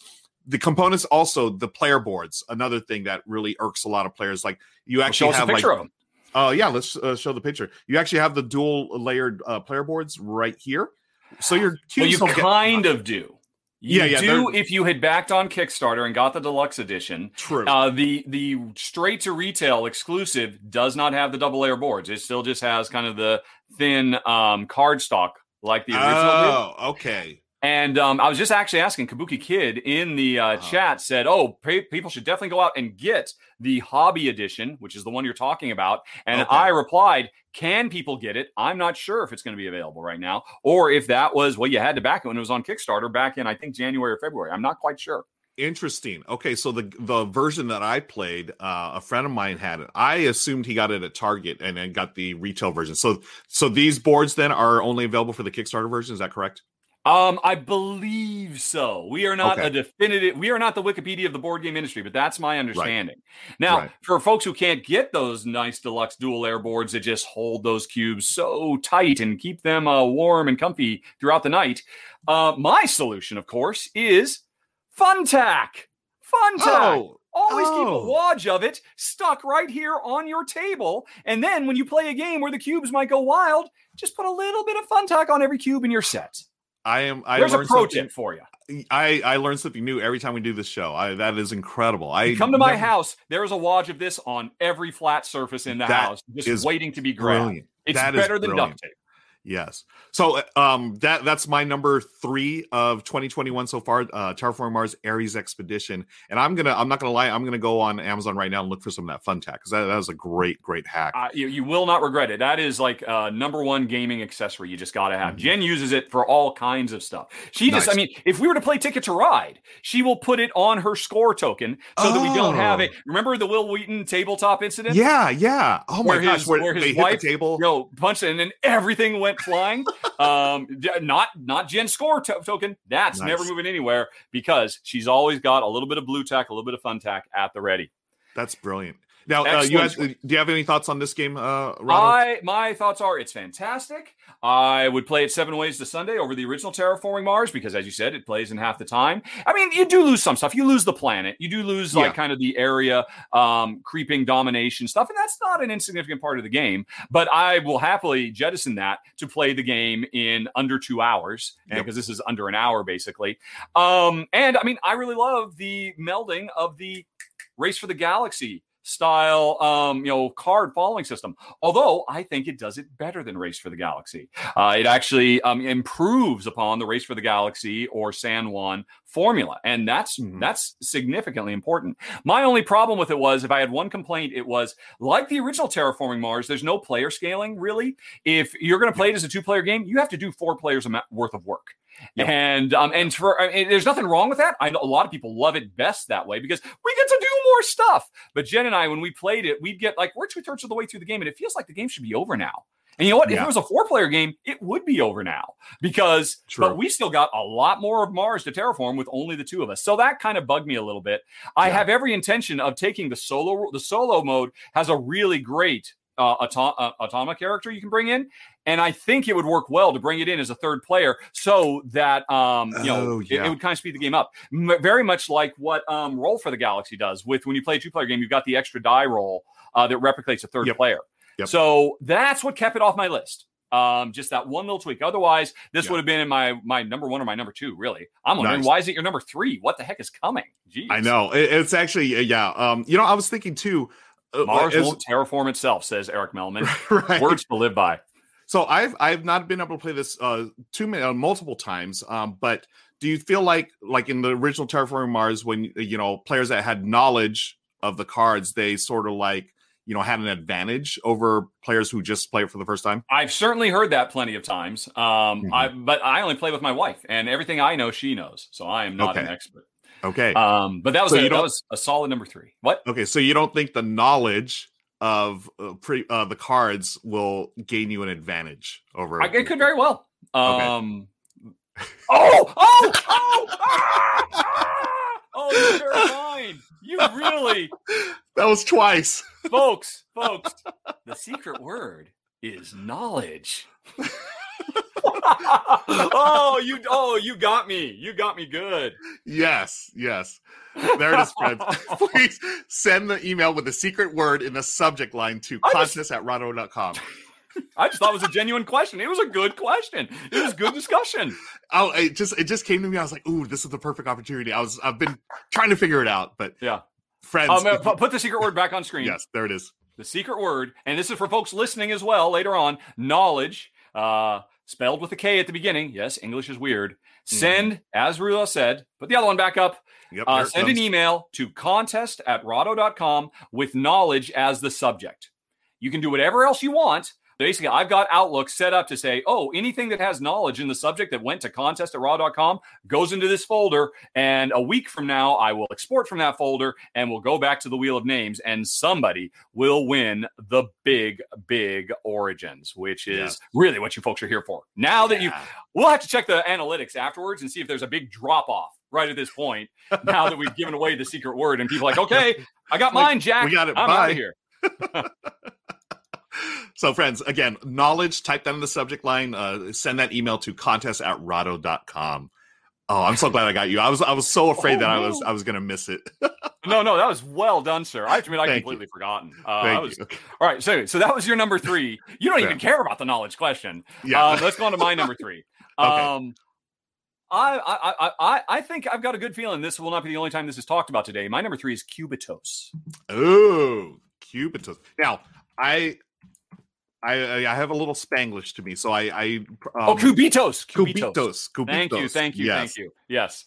the components also the player boards. Another thing that really irks a lot of players. Like you actually a have like picture of them. uh, yeah, let's uh, show the picture. You actually have the dual layered uh, player boards right here. So your Well, you don't get- kind of do. You Yeah, yeah, do if you had backed on Kickstarter and got the deluxe edition. true. Uh, the the straight to retail exclusive does not have the double layer boards. It still just has kind of the thin um, card stock like the original did. oh, okay. And um, I was just actually asking Kabuki Kid in the uh, Uh-huh. chat said, "Oh, pe- people should definitely go out and get the Hobby Edition, which is the one you're talking about." And Okay. I replied, "Can people get it? I'm not sure if it's going to be available right now, or if that was well, you had to back it when it was on Kickstarter back in I think January or February. I'm not quite sure." Interesting. Okay, so the the version that I played, uh, a friend of mine had it. I assumed he got it at Target and then got the retail version. So so these boards then are only available for the Kickstarter version. Is that correct? Um, I believe so. We are not Okay. a definitive. We are not the Wikipedia of the board game industry, but that's my understanding. Now, Right. for folks who can't get those nice deluxe dual layer boards that just hold those cubes so tight and keep them uh, warm and comfy throughout the night, uh, my solution, of course, is Fun-Tak. Fun-Tak. Oh, Always keep a Oh. wad of it stuck right here on your table. And then when you play a game where the cubes might go wild, just put a little bit of Fun-Tak on every cube in your set. I am. I There's a pro something- tip for you. I I learn something new every time we do this show. I that is incredible. I You come to my never- house, there is a wad of this on every flat surface in the house, just waiting to be grabbed. Brilliant. It's That better than duct tape. Yes. So uh, um that that's my number three of 2021 so far. Uh Terraforming Mars Ares Expedition. And I'm gonna I'm not gonna lie, I'm gonna go on Amazon right now and look for some of that Fun-Tak because that, that was a great, great hack. Uh, you, you will not regret it. That is like uh, number one gaming accessory you just got to have. Mhm. Jen uses it for all kinds of stuff. She just, I mean, if we were to play Ticket to Ride, she will put it on her score token so that we don't have a. Oh. Remember the Wil Wheaton tabletop incident? yeah, yeah. Oh my Where gosh, his- where, where his they wife- hit the table. You know, punched it and then everything went flying. um, not not Jen's score to- token. That's Nice. never moving anywhere because she's always got a little bit of Blu-Tack, a little bit of Fun-Tak at the ready. That's brilliant. Now, uh, you guys, do you have any thoughts on this game, uh, Rahdo? I my thoughts are it's fantastic. I would play it seven ways to Sunday over the original Terraforming Mars because, as you said, it plays in half the time. I mean, you do lose some stuff. You lose the planet. You do lose like Yeah. kind of the area um, creeping domination stuff, and that's not an insignificant part of the game. But I will happily jettison that to play the game in under two hours Yep. because this is under an hour basically. Um, and I mean, I really love the melding of the Race for the Galaxy style um you know card following system. Although i think it does it better than race for the galaxy. Uh, it actually um, improves upon the race for the galaxy or san juan formula and that's Mhm. that's significantly important. My only problem with it was if i had one complaint it was like the original terraforming mars there's no player scaling really. If you're going to play it as a two player game you have to do four players amount- worth of work. Yep. and um, and for I mean, there's nothing wrong with that. I know a lot of people love it best that way because we get to more stuff. But Jen and I, when we played it, we'd get like we're two thirds of the way through the game, and it feels like the game should be over now. And you know what? If it was a four player game, it would be over now because True. but we still got a lot more of Mars to terraform with only the two of us. So that kind of bugged me a little bit. I Yeah. have every intention of taking the solo. The solo mode has a really great uh, auto- uh, automa character you can bring in, and I think it would work well to bring it in as a third player so that um, you know Oh, it- yeah. it, would kind of speed the game up. M- very much like what um, Roll for the Galaxy does with when you play a two player game, you've got the extra die roll uh, that replicates a third Yep. player. Yep. So that's what kept it off my list. Um, just that one little tweak. Otherwise, this Yeah. would have been in my my number one or my number two. Really, I'm wondering Nice. why is it your number three? What the heck is coming? Jeez. I know it, it's actually yeah. Um, you know, I was thinking too. Uh, Mars won't terraform itself, says Eric Melman. right. Words to live by. So I've I've not been able to play this uh too many uh, multiple times. Um, but do you feel like like in the original Terraforming Mars when you know players that had knowledge of the cards, they sort of like you know had an advantage over players who just play it for the first time? I've certainly heard that plenty of times. Um, Mhm. I but I only play with my wife, and everything I know, she knows. So I am not an expert. Okay. Um, but that was So a, that was a solid number three. What? okay. So you don't think the knowledge of uh, pre uh, the cards will gain you an advantage over? I, it could very well. Okay. Um, oh, oh, oh, ah, ah! oh, you're fine. You really, that was twice. folks, folks. The secret word is knowledge. oh, you, oh, you got me. You got me good. Yes, yes. There it is, friends. Please send the email with the secret word in the subject line to I just- contest at rahdo.com. I just thought it was a genuine question. It was a good question. It was good discussion. Oh, it just it just came to me. I was like, "Ooh, this is the perfect opportunity." I was I've been trying to figure it out, but Yeah. friends, Um, uh, if- put the secret word back on screen. yes, there it is. The secret word, and this is for folks listening as well later on. Knowledge, uh, spelled with a K at the beginning. Yes, English is weird. Send, as Ruel said, put the other one back up. Yep, Uh, send an email to contest at rahdo.com with knowledge as the subject. You can do whatever else you want, basically I've got Outlook set up to say, oh, anything that has knowledge in the subject that went to contest at rahdo.com goes into this folder. And a week from now, I will export from that folder and we'll go back to the wheel of names and somebody will win the big, big origins, which is Yeah. really what you folks are here for. Now that you we'll have to check the analytics afterwards and see if there's a big drop off right at this point. Now that we've given away the secret word and people are like, okay, I got mine, Jack. we got it. I'm Bye." out of here. So, friends, again, knowledge, type that in the subject line. Uh, send that email to contest at rahdo.com. Oh, I'm so glad I got you. I was I was so afraid Oh, that I was. I was gonna miss it. No, no, that was well done, sir. I to admit, I Thank completely forgotten. Uh, Thank I was, you. All right, so so that was your number three. You don't Yeah. even care about the knowledge question. Yeah. Um, let's go on to my number three. Okay. Um, I, I I I I think I've got a good feeling this will not be the only time this is talked about today. My number three is Cubitos. Oh, Cubitus. Now, I, I, I have a little Spanglish to me, so I, I. Um, oh, Cubitos. Cubitos. Cubitos. Cubitos. Thank you, thank you, yes. thank you. Yes,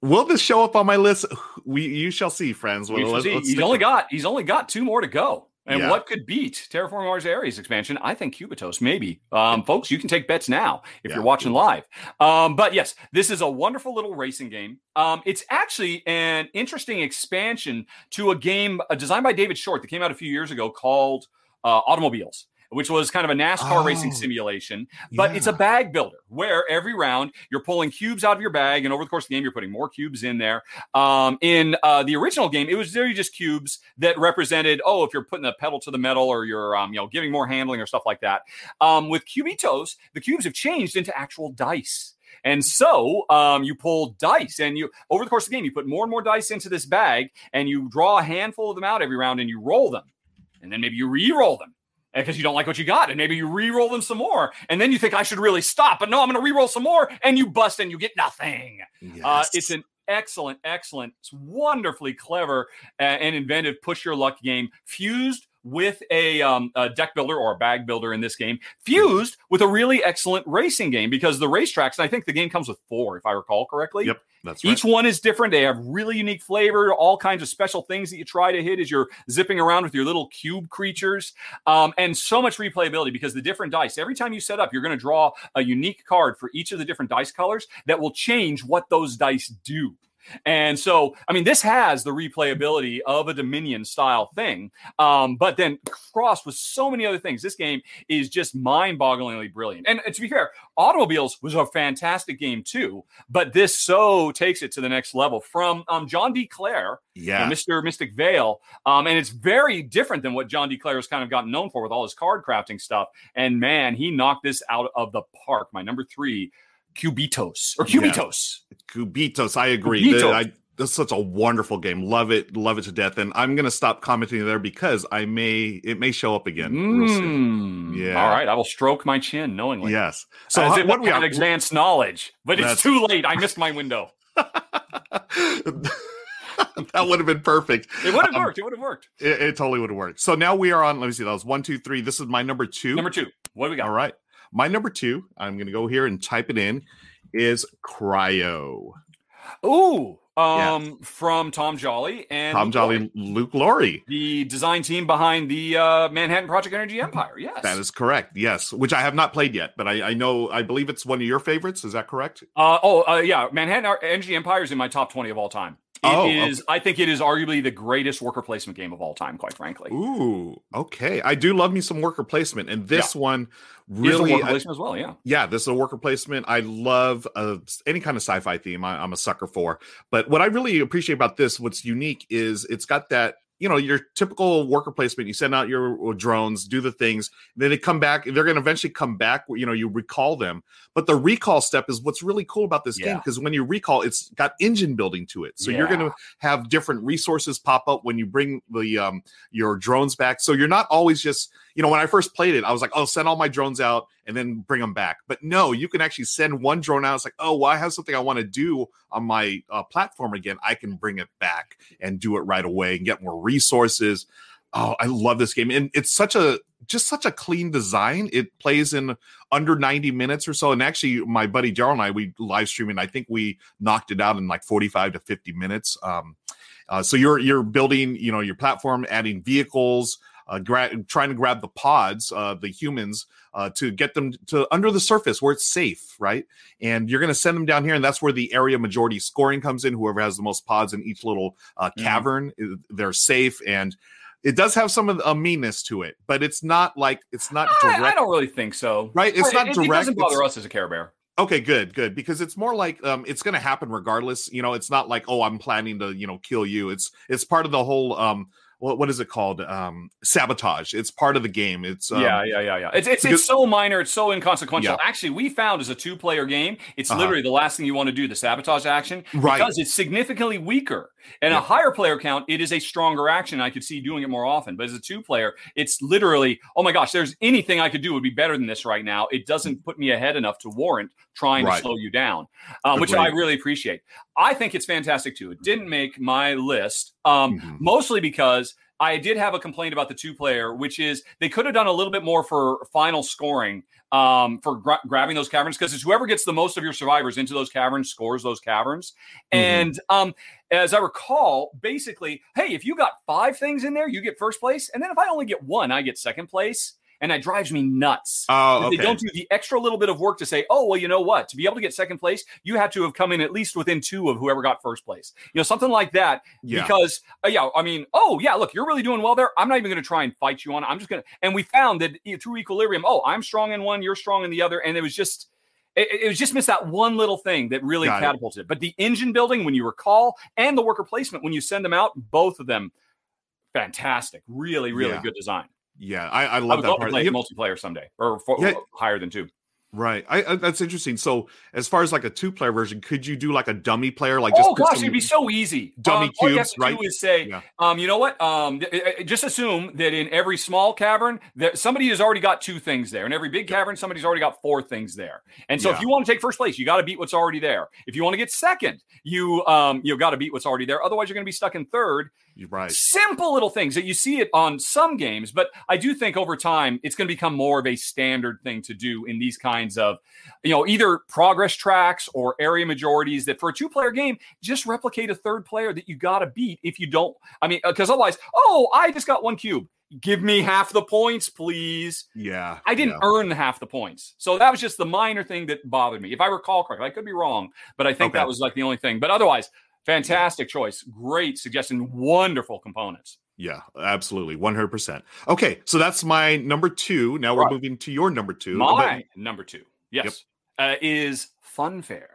Will this show up on my list? We, you shall see, friends. We Well, let's- see. let's he's only got he's only got two more to go. And Yeah. what could beat Terraforming Mars Ares expansion? I think Cubitos, maybe. Um, folks, you can take bets now if Yeah. you're watching live. Um, but yes, this is a wonderful little racing game. Um, it's actually an interesting expansion to a game designed by David Short that came out a few years ago called uh, Automobiles. Which was kind of a NASCAR racing Oh. simulation, but it's a bag builder where every round you're pulling cubes out of your bag, and over the course of the game, you're putting more cubes in there. Um, in uh, the original game, it was really just cubes that represented, oh, if you're putting the pedal to the metal or you're, um, you know, giving more handling or stuff like that. Um, with Cubitos, the cubes have changed into actual dice. And so um, you pull dice, and you over the course of the game, you put more and more dice into this bag, and you draw a handful of them out every round, and you roll them, and then maybe you re-roll them because you don't like what you got, and maybe you re-roll them some more, and then you think I should really stop, but no, I'm going to re-roll some more, and you bust, and you get nothing. Uh, it's an excellent, excellent, it's wonderfully clever uh, and inventive push your luck game fused with a, um, a deck builder or a bag builder in this game, fused with a really excellent racing game because the racetracks, and I think the game comes with four, if I recall correctly. Yep, that's right. Each one is different. They have really unique flavor, all kinds of special things that you try to hit as you're zipping around with your little cube creatures, um, and so much replayability because the different dice, every time you set up, you're going to draw a unique card for each of the different dice colors that will change what those dice do. And so, I mean, this has the replayability of a Dominion style thing, um, but then crossed with so many other things. This game is just mind bogglingly brilliant. And, and to be fair, Automobiles was a fantastic game too, but this so takes it to the next level from um, John D. Clair, yeah. Mr. Mystic Vale. Um, and it's very different than what John D. Clair has kind of gotten known for with all his card crafting stuff. And man, he knocked this out of the park. My number three, Cubitos or Yeah. Cubitos. Cubitos. I agree. Cubitos. I, that's such a wonderful game. Love it. Love it to death. And I'm gonna stop commenting there because I may it may show up again. Mm. Yeah. All right. I will stroke my chin knowingly. Yes. So As how- if what we have advanced knowledge, but it's too late. I missed my window. that would have been perfect. It would have Um, worked. It would have worked. It, it totally would have worked. So now we are on. Let me see. That was one, two, three. This is my number two. Number two. What do we got? All right. My number two. I'm going to go here and type it in. Is Cryo. Ooh. Yeah. Um, from Tom Jolly and Tom Luke Jolly, Lloyd, Luke Laurie. the design team behind the uh, Manhattan Project Energy Empire. Yes. That is correct. Yes, which I have not played yet, but I, I know. I believe it's one of your favorites. Is that correct? Uh, oh, uh, yeah. Manhattan Energy Empire is in my top 20 of all time. It Oh, is- I think it is arguably the greatest worker placement game of all time, quite frankly. Ooh, okay. I do love me some worker placement, and this one is a really, I- as well, yeah. yeah, this is a worker placement. I love uh, any kind of sci-fi theme. I, I'm a sucker for. But what I really appreciate about this, what's unique, is it's got that you know your typical worker placement. You send out your uh, drones, do the things, then they come back. They're going to eventually come back. You know, you recall them. But the recall step is what's really cool about this game because when you recall, it's got engine building to it. So you're going to have different resources pop up when you bring the um your drones back. So you're not always just you know when I first played it, I was like, oh, send all my drones out and then bring them back. But no, you can actually send one drone out. It's like, oh, well, I have something I want to do on my uh, platform again. I can bring it back and do it right away and get more resources. Oh, I love this game, and it's such a just such a clean design. It plays in under 90 minutes or so. And actually, my buddy Daryl and I, we live streaming. I think we knocked it out in like 45 to 50 minutes. Um, uh, so you're you're building, you know, your platform, adding vehicles. uh, gra- trying to grab the pods, uh, the humans, uh, to get them to under the surface where it's safe, right? And you're going to send them down here, and that's where the area majority scoring comes in. Whoever has the most pods in each little uh, Mm-hmm. cavern, mm they're safe and. It does have some of a meanness to it, but it's not like it's not direct. I, I don't really think so. Right? It's It- not it, direct. It doesn't bother it's- us as a Care Bear. Okay, good, good. Because it's more like um it's gonna happen regardless. You know, it's not like, oh, I'm planning to, you know, kill you. It's it's part of the whole um what what is it called? Um sabotage. It's part of the game. It's um, yeah, yeah, yeah, yeah. It's it's, it's so minor. It's so inconsequential. Yeah. Actually, we found as a two player game, it's Uh-huh. literally the last thing you want to do. The sabotage action, Right. Because it's significantly weaker. And Yeah. a higher player count, it is a stronger action. I could see doing it more often. But as a two player, it's literally, oh my gosh, there's anything I could do would be better than this right now. It doesn't put me ahead enough to warrant trying Right. to slow you down, um, which I really appreciate. I think it's fantastic too. It didn't make my list, um, Mhm. mostly because I did have a complaint about the two player, which is they could have done a little bit more for final scoring um, for gra- grabbing those caverns because it's whoever gets the most of your survivors into those caverns scores those caverns. Mhm. And um, as I recall, basically, hey, if you got five things in there, you get first place, and then if I only get one, I get second place. And that drives me nuts. Oh, okay. They don't do the extra little bit of work to say, oh, well, you know what? To be able to get second place, you had to have come in at least within two of whoever got first place. You know, something like that. yeah. Because, uh, yeah, I mean, oh, yeah, look, you're really doing well there. I'm not even going to try and fight you on it. I'm just going to, and we found that through equilibrium, oh, I'm strong in one, you're strong in the other. And it was just, it, it was just missed that one little thing that really Got it. catapulted. But the engine building, when you recall, and the worker placement, when you send them out, both of them, fantastic. Really, really Yeah. good design. Yeah, I, I I love would that love part. play multiplayer someday or Yeah. higher than two. right. I, I that's interesting. So as far as like a two player version, could you do like a dummy player? Like just oh gosh, it'd be so easy. dummy um, all you have cubes, to right? Do is say, Yeah. um, you know what? Um, uh, just assume that in every small cavern, that somebody has already got two things there. In every big cavern, somebody's already got four things there. And so, if you want to take first place, you got to beat what's already there. If you want to get second, you um, you got to beat what's already there. Otherwise, you're going to be stuck in third. You're right. Simple little things that you see it on some games, but I do think over time it's going to become more of a standard thing to do in these kinds of, you know, either progress tracks or area majorities. That for a two-player game, just replicate a third player that you got to beat. If you don't, I mean, uh, because otherwise, oh, I just got one cube. Give me half the points, please. Yeah. I didn't yeah. earn half the points. So that was just the minor thing that bothered me. If I recall correctly, I could be wrong, but I think Okay. that was like the only thing. But otherwise, fantastic choice. Great suggestion. Wonderful components. Yeah, absolutely. 100%. Okay, so that's my number two. Now we're Right. moving to your number two. My number two, yes, uh, is Funfair.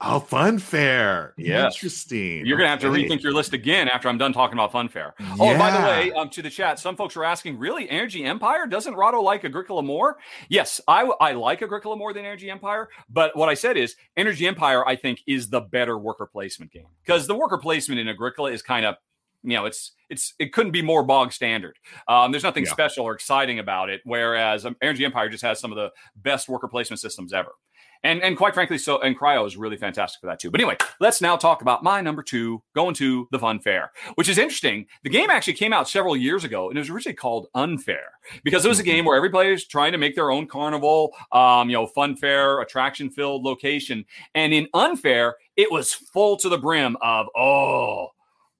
Oh, fun fair. Yes. Interesting. You're gonna have to rethink your list again after I'm done talking about Funfair. Oh, by the way, um, to the chat, some folks are asking, really, Energy Empire? Doesn't Rahdo like Agricola more? Yes, I, I like Agricola more than Energy Empire, but what I said is Energy Empire, I think, is the better worker placement game because the worker placement in Agricola is kind of you know it's it's it couldn't be more bog standard um, there's nothing Yeah. special or exciting about it whereas um, energy empire just has some of the best worker placement systems ever and and quite frankly so and cryo is really fantastic for that too. But anyway let's now talk about my number two going to the fun fair which is interesting. The game actually came out several years ago and it was originally called unfair because it was a game where every player is trying to make their own carnival um, you know fun fair attraction filled location. And in unfair it was full to the brim of oh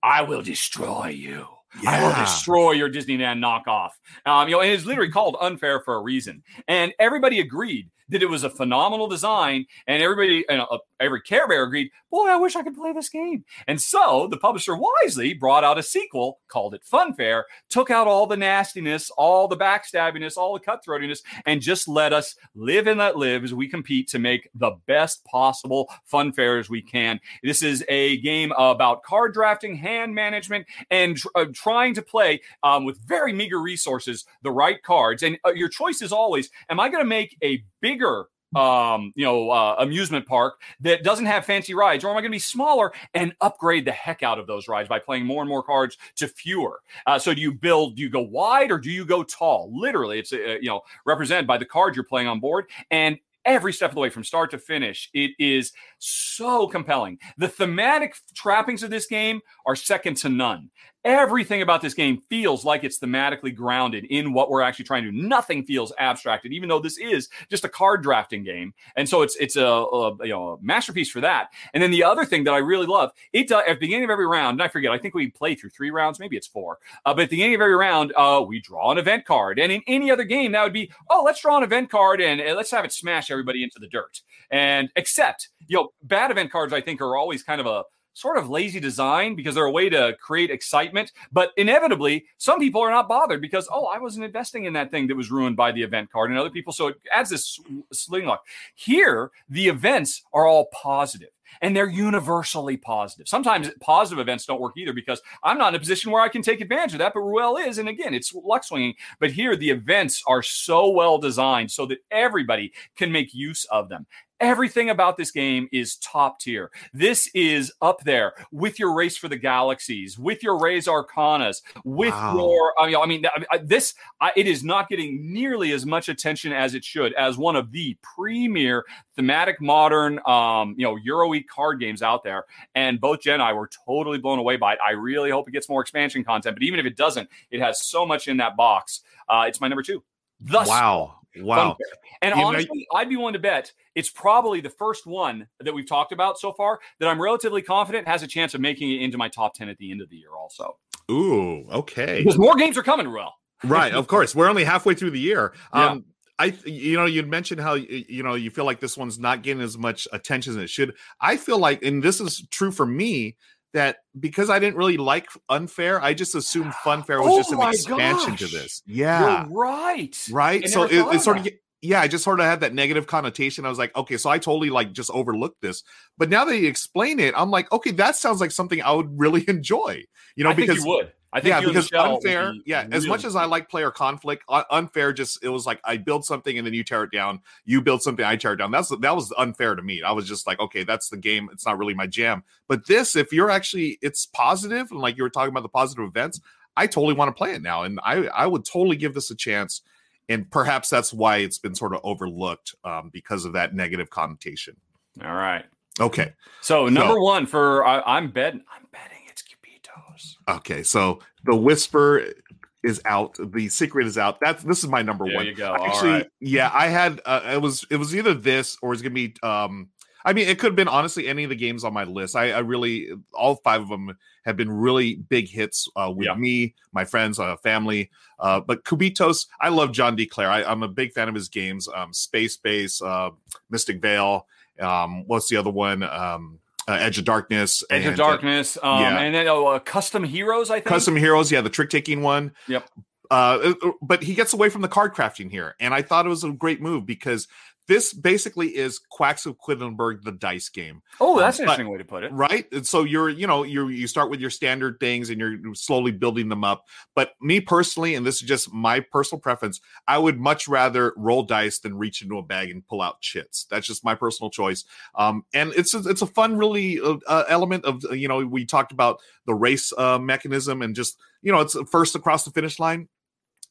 i will destroy you. I will destroy your Disneyland knockoff. Um, you know, and it's literally called unfair for a reason. And everybody agreed that it was a phenomenal design, and everybody, and uh, every Care Bear agreed, boy, I wish I could play this game. And so the publisher wisely brought out a sequel, called it Funfair, took out all the nastiness, all the backstabbiness, all the cutthroatiness, and just let us live and let live as we compete to make the best possible funfair as we can. This is a game about card drafting, hand management, and tr- uh, trying to play um, with very meager resources the right cards. And uh, your choice is always: Am I going to make a bigger um you know uh, amusement park that doesn't have fancy rides? Or am i going to be smaller and upgrade the heck out of those rides by playing more and more cards to fewer? Uh, so do you build do you go wide or do you go tall? Literally it's uh, you know represented by the card you're playing on board. And every step of the way from start to finish it is so compelling. The thematic trappings of this game are second to none Everything about this game feels like it's thematically grounded in what we're actually trying to do. Nothing feels abstracted, even though this is just a card drafting game. And so it's it's a, a you know a masterpiece for that. And then the other thing that I really love, it does, at the beginning of every round, and I forget, I think we play through three rounds, maybe it's four. Uh, but at the beginning of every round, uh, we draw an event card. And in any other game, that would be, oh, let's draw an event card and, and let's have it smash everybody into the dirt. And except, you know, bad event cards, I think, are always kind of a sort of lazy design because they're a way to create excitement. But inevitably, some people are not bothered because, oh, I wasn't investing in that thing that was ruined by the event card, and other people. So it adds this sling lock. Here, the events are all positive and they're universally positive. Sometimes positive events don't work either because I'm not in a position where I can take advantage of that, but Ruel is. And again, it's luck swinging. But here, the events are so well designed so that everybody can make use of them. Everything about this game is top tier. This is up there with your Race for the Galaxies, with your Res Arcanas, with wow. your. I mean, I mean, this it is not getting nearly as much attention as it should as one of the premier thematic modern, um, you know, Euroweek card games out there. And both Jen and I were totally blown away by it. I really hope it gets more expansion content, but even if it doesn't, it has so much in that box. Uh, it's my number two. Thus, wow. Wow. And you honestly, know, I'd be willing to bet it's probably the first one that we've talked about so far that I'm relatively confident has a chance of making it into my top 10 at the end of the year, also. Ooh, okay. Because more games are coming, Ruel. right, of course. We're only halfway through the year. Yeah. Um, I, you know, you'd mentioned how you know you feel like this one's not getting as much attention as it should. I feel like, and this is true for me, that because I didn't really like unfair, I just assumed funfair was oh just an expansion gosh. to this. Yeah, You're right. Right. so it, it sort of yeah, I just sort of had that negative connotation. I was like, okay, so I totally like just overlooked this. But now that you explain it, I'm like, okay, that sounds like something I would really enjoy. You know, I because you would. I think yeah, because unfair, yeah, really as much as I like player conflict, unfair just it was like I build something and then you tear it down. You build something, I tear it down. That's that was unfair to me. I was just like, okay, that's the game. It's not really my jam. But this, if you're actually, it's positive and like you were talking about the positive events, I totally want to play it now, and I I would totally give this a chance. And perhaps that's why it's been sort of overlooked um, because of that negative connotation. All right. Okay. So number so, one for I, I'm betting. I'm betting Okay, so the whisper is out. The secret is out. That's this is my number there one. You go. Actually, right. yeah, I had uh, it was it was either this or it's gonna be. um I mean, it could have been honestly any of the games on my list. I, I really all five of them have been really big hits uh, with yeah. me, my friends, uh, family. Uh, but Cubitos, I love John D. Clair. I, am a big fan of his games. Um, Space Base, uh, Mystic Vale. Um, what's the other one? Um, uh, Edge of Darkness, Edge and, of uh, Darkness, um, yeah. and then oh, uh, Custom Heroes. I think Custom Heroes, yeah, the trick taking one. Yep. Uh, uh, but he gets away from the card crafting here, and I thought it was a great move because this basically is Quacks of Quedlinburg, the dice game. Oh, that's um, an interesting way to put it. Right. And so you're, you know, you you start with your standard things and you're slowly building them up. But me personally, and this is just my personal preference, I would much rather roll dice than reach into a bag and pull out chits. That's just my personal choice. Um, and it's a, it's a fun, really uh, uh, element of you know we talked about the race uh, mechanism and just you know it's first across the finish line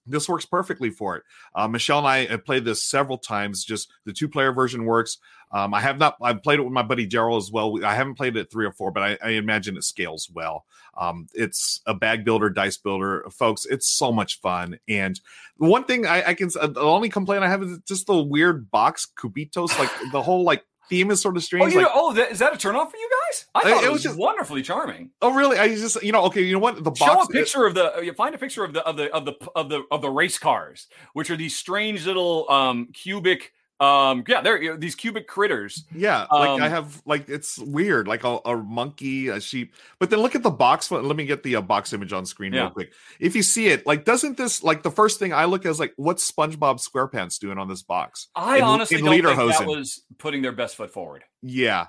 this works perfectly for it. Uh, Michelle and I have played this several times. Just the two player version works. Um, I have not. I've played it with my buddy Daryl as well. I haven't played it at three or four, but I, I imagine it scales well. Um, it's a bag builder, dice builder, folks. It's so much fun. And the one thing I, I can, uh, the only complaint I have is just the weird box cubitos. like the whole like theme is sort of strange. Oh, like, oh, that, is that a turnoff for you? I thought it, it was, was, just wonderfully charming. Oh, really? I just, you know, okay, you know what? The box. Show a picture of the. You find a picture of the of the of the of the of the race cars, which are these strange little um cubic um, yeah, they're these cubic critters. Yeah, like um, I have like it's weird, like a, a, monkey, a sheep. But then look at the box. Let me get the uh, box image on screen yeah. real quick. If you see it, like, doesn't this like the first thing I look at is like, what's SpongeBob SquarePants doing on this box? I in, honestly in don't think that was putting their best foot forward. Yeah,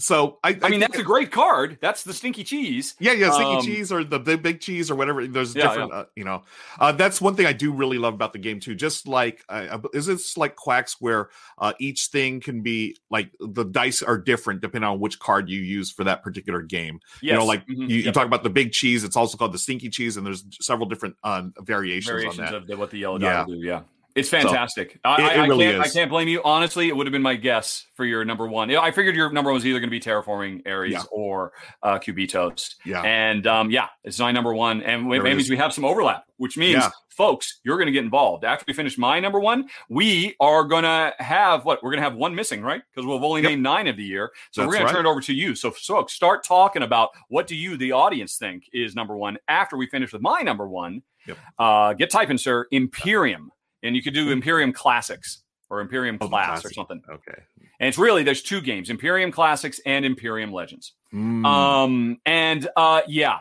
so I, I, I mean, that's a great card. That's the stinky cheese. Yeah, yeah, stinky um, cheese or the big, big cheese or whatever. There's yeah, different, yeah. Uh, you know. Uh, that's one thing I do really love about the game too. Just like, uh, is this like Quacks where uh, each thing can be like the dice are different depending on which card you use for that particular game. Yes. You know, like mm-hmm. you, you talk about the big cheese. It's also called the stinky cheese, and there's several different uh, variations, variations, on that. of the, what the yellow yeah. do. Yeah. It's fantastic. So, I, it, it really can't, is. I can't blame you. Honestly, it would have been my guess for your number one. I figured your number one was either going to be Terraforming Ares Yeah. or uh, Cubitos. Yeah. And um, yeah, it's my number one. And There it means we have some overlap, which means, Yeah. folks, you're going to get involved. After we finish my number one, we are going to have what? We're going to have one missing, right? Because we've only Yep. named nine of the year. So we're going right. to turn it over to you. So, folks, start talking about what do you, the audience, think is number one after we finish with my number one. Yep. Uh, get typing, sir. Imperium. And you could do Imperium Classics or Imperium Oh, Class or something. Okay. And it's really, there's two games Imperium Classics and Imperium Legends. Mm. Um, and uh, yeah,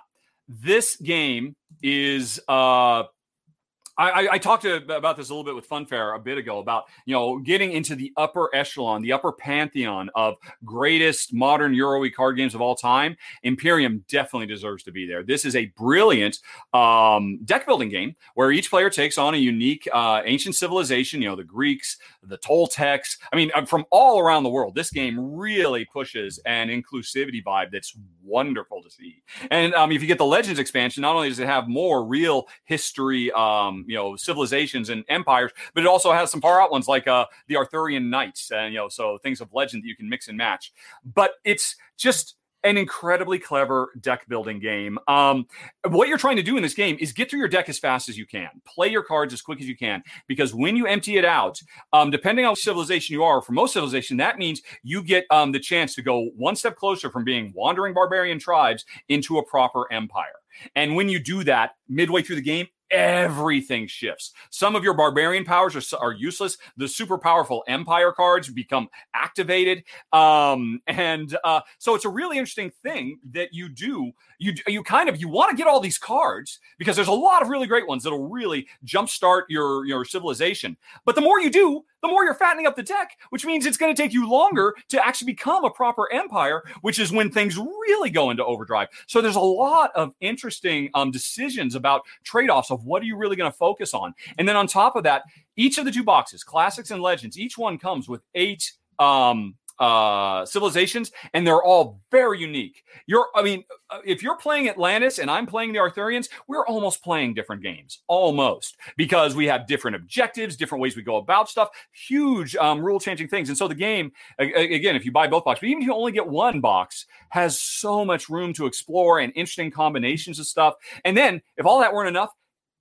this game is. Uh, I, I, talked to, about this a little bit with Funfair a bit ago about you know getting into the upper echelon, the upper pantheon of greatest modern Euro card games of all time. Imperium definitely deserves to be there. This is a brilliant um, deck building game where each player takes on a unique uh, ancient civilization. You know the Greeks, the Toltecs. I mean, uh, from all around the world. This game really pushes an inclusivity vibe that's wonderful to see. And um, if you get the Legends expansion, not only does it have more real history, um, you know, civilizations and empires, but it also has some far out ones like uh, the Arthurian Knights, and you know, so things of legend that you can mix and match. But it's just an incredibly clever deck building game. Um, what you're trying to do in this game is get through your deck as fast as you can, play your cards as quick as you can, because when you empty it out, um, depending on civilization you are, for most civilization, that means you get um, the chance to go one step closer from being wandering barbarian tribes into a proper empire. And when you do that midway through the game, everything shifts. Some of your barbarian powers are, are useless. The super powerful empire cards become activated. Um, and uh, so it's a really interesting thing that you do. You, you kind of you want to get all these cards because there's a lot of really great ones that'll really jumpstart your your civilization. But the more you do, the more you're fattening up the deck, which means it's going to take you longer to actually become a proper empire, which is when things really go into overdrive. So there's a lot of interesting um, decisions about trade offs of what are you really going to focus on. And then on top of that, each of the two boxes, classics and legends, each one comes with eight um, uh, civilizations, and they're all very unique. You're, I mean, uh, if you're playing Atlantis and I'm playing the Arthurians, we're almost playing different games, almost because we have different objectives, different ways we go about stuff, huge um, rule changing things. And so the game, again, if you buy both boxes, but even if you only get one box, has so much room to explore and interesting combinations of stuff. And then, if all that weren't enough,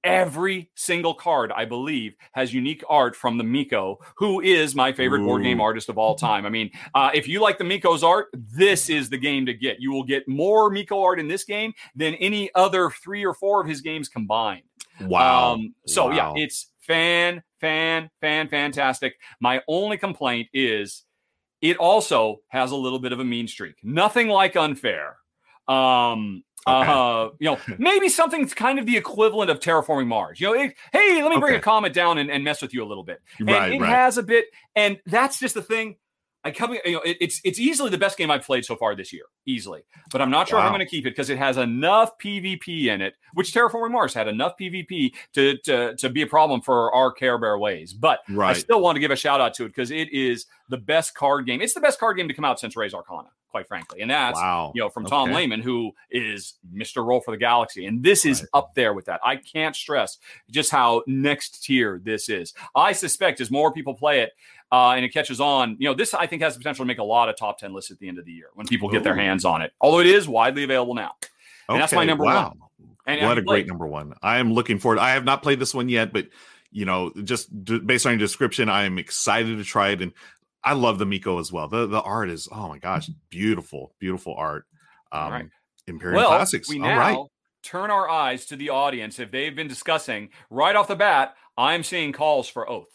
Every single card, I believe, has unique art from the Mico, who is my favorite board game artist of all time. I mean, uh, if you like the Mico's art, this is the game to get. You will get more Mico art in this game than any other three or four of his games combined. Wow. Um, so yeah, it's fan, fan, fan, fantastic. My only complaint is it also has a little bit of a mean streak. Nothing like unfair. Um, Okay. uh, you know, maybe something's kind of the equivalent of terraforming Mars. You know, it- hey, let me bring Okay. a comet down and, and mess with you a little bit. And Right, it right. has a bit, and that's just the thing. I come, you know, it, it's it's easily the best game I've played so far this year, easily. But I'm not sure if I'm going to keep it because it has enough PvP in it, which Terraforming Mars had enough PvP to to to be a problem for our Care Bear ways. But I still want to give a shout out to it because it is the best card game. It's the best card game to come out since Res Arcana, quite frankly, and that's wow. you know, from Tom Okay. Lehmann, who is Mr. Roll for the Galaxy. And this is Right. up there with that. I can't stress just how next tier this is. I suspect as more people play it uh, and it catches on, you know, this I think has the potential to make a lot of top 10 lists at the end of the year when people get their hands on it. Although it is widely available now. And that's my number wow. one. And what a great number one. I am looking forward. I have not played this one yet, but you know, just d- based on your description, I am excited to try it. And I love the Mico as well. The the art is oh my gosh, beautiful, beautiful art. Um, right. Imperial Well, Classics. we All now right. turn our eyes to the audience. If they've been discussing right off the bat, I'm seeing calls for oath.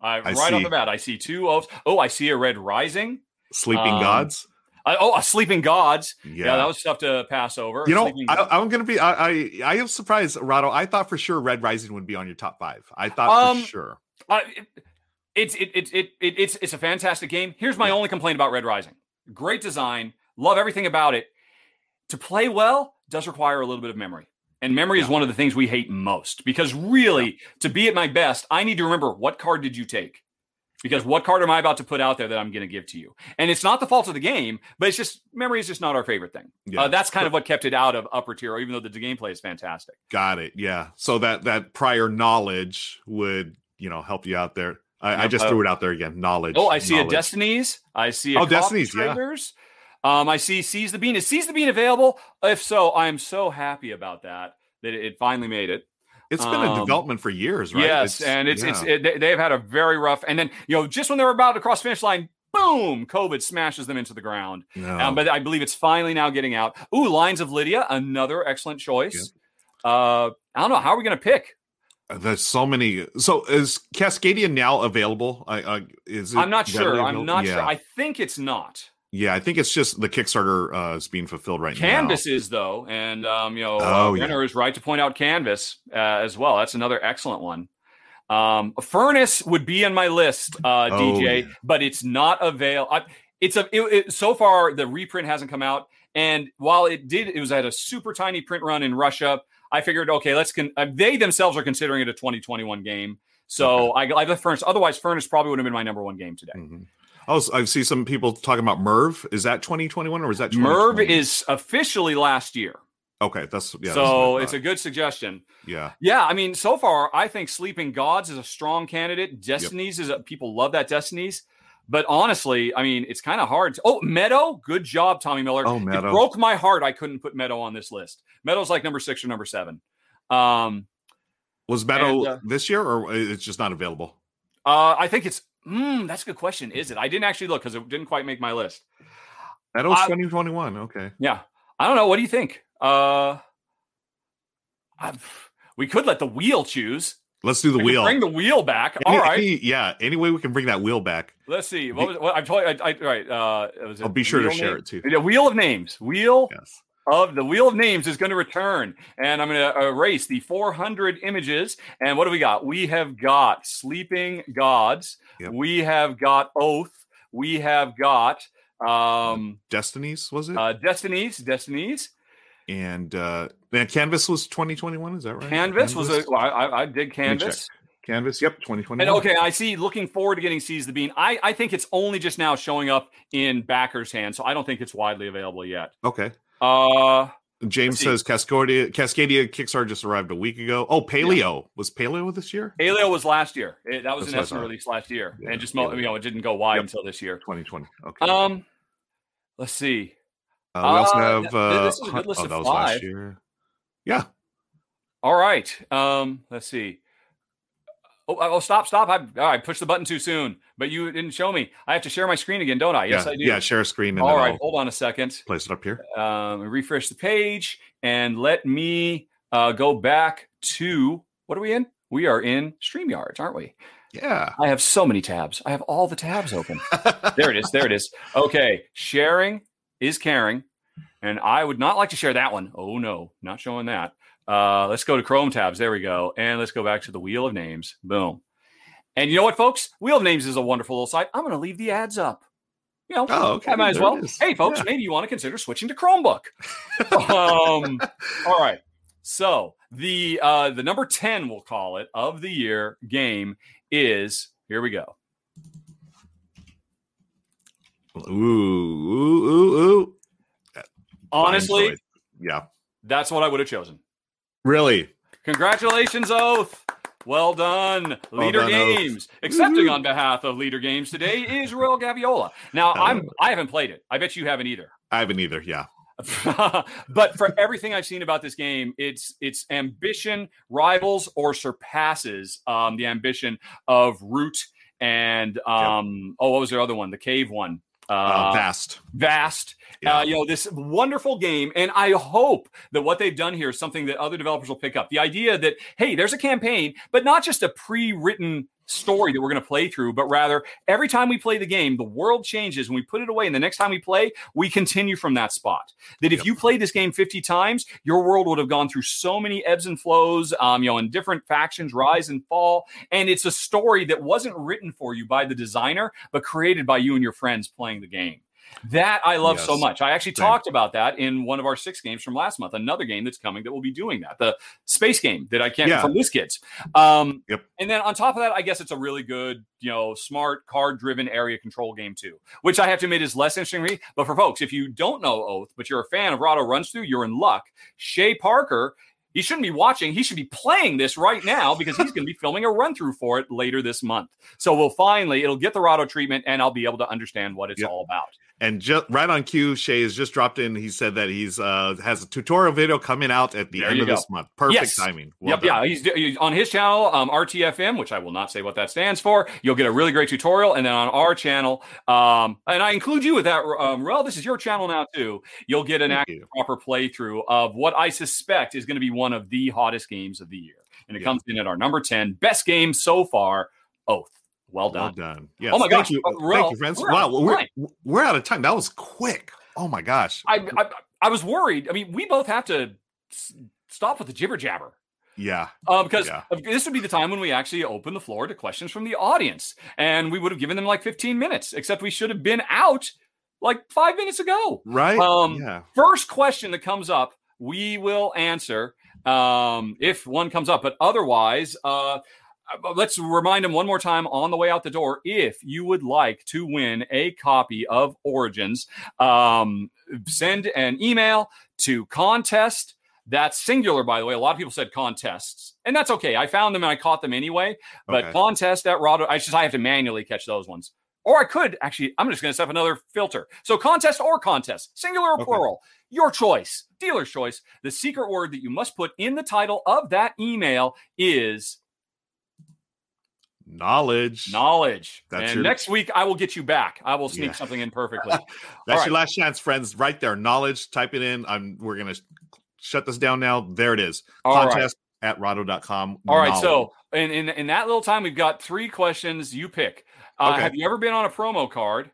I, right off the bat, I see two oaths. Oh, I see a red rising. Sleeping um, Gods. I, oh, a sleeping gods. Yeah. Yeah. that was tough to pass over. you know, Sleeping I, I'm gonna be. I, I I am surprised, Rahdo. I thought for sure Red Rising would be on your top five. I thought Um, for sure. It, it's it, it, it, it, it's it's a fantastic game. Here's my only complaint about Red Rising: great design, love everything about it. To play well does require a little bit of memory, and memory is one of the things we hate most. Because really, to be at my best, I need to remember what card did you take. Because what card am I about to put out there that I'm going to give to you? And it's not the fault of the game, but it's just memory is just not our favorite thing. Yeah. Uh, that's kind of what kept it out of upper tier, even though the gameplay is fantastic. Got it. Yeah. So that that prior knowledge would you know help you out there. I, I just uh, threw it out there again. Knowledge. Oh, I see a knowledge. Destinies. I see a Oh, Destinies, yeah. Um, I see Seize the Bean. Is Seize the Bean available? If so, I am so happy about that that it finally made it. It's been a Um, development for years, right? Yes, and it's it's it, they- they've had a very rough. And then you know, just when they were about to cross finish line, boom, COVID smashes them into the ground. No. Um, but I believe it's finally now getting out. Ooh, Lions of Lydia, another excellent choice. Uh, I don't know how are we going to pick. There's so many. So is Cascadia now available? I, I is I'm not sure. readily I'm not yeah. sure. I think it's not. yeah, I think it's just the Kickstarter uh, is being fulfilled right now. Canvas is though, and um, you know, Oh, uh, yeah. Renner is right to point out Canvas uh, as well. That's another excellent one. Um, Furnace would be on my list, uh, Oh, DJ, yeah. but it's not avail. I, it's a it, it, so far the reprint hasn't come out, and while it did, it was at a super tiny print run in Russia. I figured, okay, let's con- uh, they themselves are considering it a 2021 game, so I, I left Furnace. Otherwise, Furnace probably would have been my number one game today. now. Mhm. Oh, so I see some people talking about Merv. Is that 2021 or is that Merv is officially last year, okay? That's yeah. so what I it's a good suggestion. yeah. Yeah, I mean, so far, I think Sleeping Gods is a strong candidate. Destinies is a, people love that Destinies, but honestly, I mean, it's kind of hard. To, oh, Meadow, good job, Tommy Miller. Oh, Meadow. It broke my heart. I couldn't put Meadow on this list. Meadow's like number six or number seven. Um, Was Meadow And, uh, this year or it's just not available? uh, I think it's. Mm, that's a good question. Is it? I didn't actually look because it didn't quite make my list. Meadow's I- 2021. Okay. Yeah, I don't know. What do you think? Uh, I've, we could let the wheel choose. Let's do the We wheel. Bring the wheel back. Any- All right. any- yeah. Any way we can bring that wheel back. Let's see. What was what I'm told? I, I, right. Uh, I'll be sure to share name? it too. The wheel of names. Wheel Yes. of the wheel of names is going to return, and I'm going to erase the 400 images. And what do we got? We have got sleeping gods. Yep. We have got oath. We have got um Destinies was it? uh destinies destinies and uh man, Canvas was 2021. Is that right? canvas was a well, I, I- did canvas Canvas. Yep, 2021. and okay i see looking forward to getting seize the bean i i think it's only just now showing up in backers hands so i don't think it's widely available yet Okay. uh James says Cascadia Cascadia Kickstarter just arrived a week ago. Oh, Paleo was Paleo this year? Paleo was last year. It- that was That's an what I estimate thought. release last year, Yeah, and just you know it didn't go wide Yep. until this year. 2020. Okay. Um, let's see. Uh, we also uh, have uh, this is a good list oh, of that was five. last year. Yeah. All right. Um, let's see. Oh, oh, stop, stop! I, oh, I pushed the button too soon, but you didn't show me. I have to share my screen again, don't I? Yes, yeah, I do. Yeah, share a screen and All I'll hold on a second. place it up here. Um, refresh the page and let me uh, go back to what are we in? We are in StreamYards, aren't we? Yeah. I have so many tabs. I have all the tabs open. there it is. There it is. Okay. Sharing is caring. And I would not like to share that one. Oh, no, not showing that. Uh, let's go to Chrome tabs. There we go. And let's go back to the Wheel of Names. Boom. And you know what, folks? Wheel of Names is a wonderful little site. I'm going to leave the ads up. You know, Oh, okay. I might as well. Hey, folks, Yeah. maybe you want to consider switching to Chromebook. um, all right. So the uh, the number ten, we'll call it, of the year game is here we go. Ooh, ooh, ooh, ooh. Honestly, Yeah. that's what I would have chosen. Really? Congratulations, Oath. Well done, Well Leder done, Oath. Games. Accepting Woohoo. on behalf of Leder Games today is Ruel Gaviola. Now, I'm Oh. I haven't played it. I bet you haven't either. I haven't either. Yeah. but for everything I've seen about this game, its its ambition rivals or surpasses um, the ambition of Root and um, oh, what was the other one? The cave one. Uh, Uh, vast. vast. Yeah. Uh, you know, this wonderful game. And I hope that what they've done here is something that other developers will pick up. The idea that, hey, there's a campaign, but not just a pre written story that we're going to play through, but rather every time we play the game, the world changes and we put it away. And the next time we play, we continue from that spot. That if Yep. you played this game 50 times, your world would have gone through so many ebbs and flows, um, you know, and different factions rise and fall. And it's a story that wasn't written for you by the designer, but created by you and your friends playing the game. That I love so much. I actually Same. talked about that in one of our six games from last month. Another game that's coming that will be doing that. The space game that I can't Yeah. from Loose Kids. Um, Yep. And then on top of that, I guess it's a really good, you know, smart card-driven area control game too, which I have to admit is less interesting to me. But for folks, if you don't know Oath, but you're a fan of Rahdo Runs Through, you're in luck. Shay Parker He shouldn't be watching. He should be playing this right now because he's going to be filming a run through for it later this month. So we'll finally, it'll get the Rahdo treatment and I'll be able to understand what it's Yep. all about. And just right on cue, Shay has just dropped in. He said that he's uh has a tutorial video coming out at the There end of go. this month. Perfect Yes. timing. Well yep, done. yeah. He's, he's on his channel, um, RTFM, which I will not say what that stands for. You'll get a really great tutorial, and then on our channel, um, and I include you with that, um, Ruel. This is your channel now too. You'll get an actual proper playthrough of what I suspect is going to be one of the hottest games of the year, and it Yeah. comes in at our number ten best game so far. Oath. Well done. Well done. done. Yes. Oh my Thank gosh, you. uh, Thank you, friends. we're wow, out of we're, time. we're out of time. That was quick. Oh my gosh. I, I I was worried. I mean, we both have to s- stop with the jibber jabber. Yeah. Uh, because Yeah. this would be the time when we actually open the floor to questions from the audience, and we would have given them like 15 minutes. Except we should have been out like five minutes ago. Right. Um, yeah. First question that comes up, we will answer um, if one comes up. But otherwise, uh, let's remind them one more time on the way out the door. If you would like to win a copy of Origins, um, send an email to contest. That's singular, by the way. A lot of people said contests, and that's okay. I found them and I caught them anyway. But Okay. contest at Rahdo, I just I have to manually catch those ones. Or I could actually, I'm just going to set up another filter. So contest or contest, singular or Okay. plural, your choice, dealer's choice. The secret word that you must put in the title of that email is Knowledge. knowledge. That's and your- next week I will get you back. I will sneak Yeah. something in perfectly. That's right. your last chance, friends. Right there. Knowledge. Type it in. I'm we're gonna shut this down now. There it is. All right. Contest at rahdo.com. All right. Knowledge. So in, in in that little time, we've got three questions. You pick. Uh, Okay. Have you ever been on a promo card?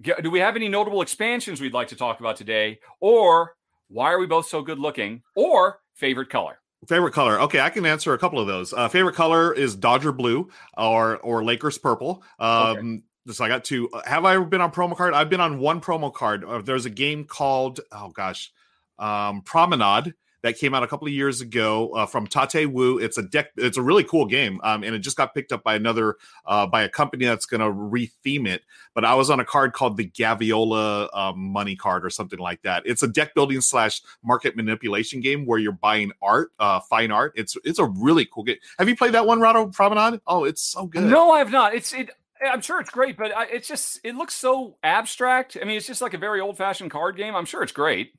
Do we have any notable expansions we'd like to talk about today? Or why are we both so good looking? Or favorite color? Favorite color? Okay, I can answer a couple of those. Uh, favorite color is Dodger blue or or Lakers purple. Um, So I got two. Uh, Have I ever been on promo card? I've been on one promo card. Uh, there's a game called oh gosh, um, Promenade that came out a couple of years ago uh, from Ta-Te Wu. It's a deck. It's a really cool game, um, and it just got picked up by another uh, by a company that's going to retheme it. But I was on a card called the Gaviola um, Money Card or something like that. It's a deck building slash market manipulation game where you're buying art, uh, fine art. It's it's a really cool game. Have you played that one, Rahdo Promenade? Oh, it's so good. No, I have not. It's it. I'm sure it's great, but I, it's just it looks so abstract. I mean, it's just like a very old fashioned card game. I'm sure it's great.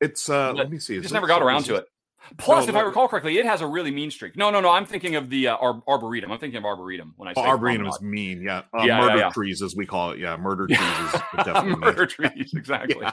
It's uh, But let me see. Just never got around to it. Plus, No, if I recall correctly, it has a really mean streak. No, no, no. I'm thinking of the uh, Ar- arboretum. I'm thinking of arboretum when I say Oh, Arboretum is mean, yeah. Uh, Yeah, yeah, murder yeah. trees, as we call it. Yeah, murder trees is definitely murder trees. Exactly. Yeah.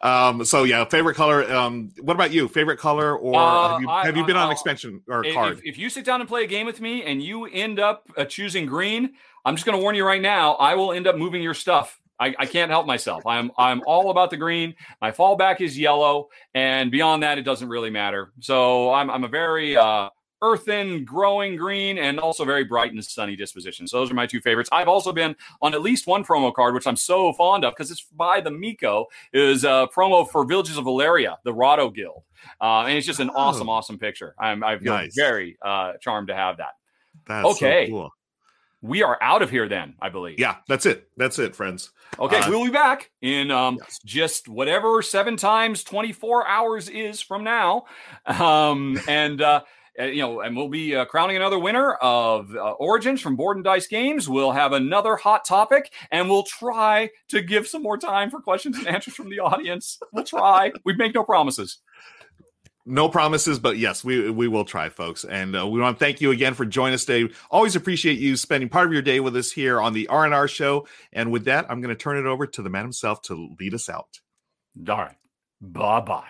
Um, so yeah, favorite color. Um, what about you? Favorite color, or Uh, have you I- you been I- on expansion or If- card? If, if you sit down and play a game with me and you end up uh, choosing green, I'm just going to warn you right now. I will end up moving your stuff. I, I can't help myself. I'm I'm all about the green. My fallback is yellow, and beyond that, it doesn't really matter. So I'm I'm a very uh, earthen, growing green, and also very bright and sunny disposition. So those are my two favorites. I've also been on at least one promo card, which I'm so fond of because it's by the Mico. Is a promo for Villages of Valeria, the Rahdo Guild, uh, and it's just an Oh. awesome, awesome picture. I'm I feel Nice. very uh, charmed to have that. That's so okay. cool. We are out of here then, I believe. Yeah, that's it. That's it, friends. Okay, Uh, we'll be back in um, yes. just whatever seven times 24 hours is from now. Um, and, uh, uh, you know, and we'll be uh, crowning another winner of uh, Origins from Board and Dice Games. We'll have another hot topic, and we'll try to give some more time for questions and answers from the audience. We'll try. We make no promises. No promises, but yes, we we will try, folks. And uh, we want to thank you again for joining us today. Always appreciate you spending part of your day with us here on the R and R show. And with that, I'm going to turn it over to the man himself to lead us out. All right. Bye bye.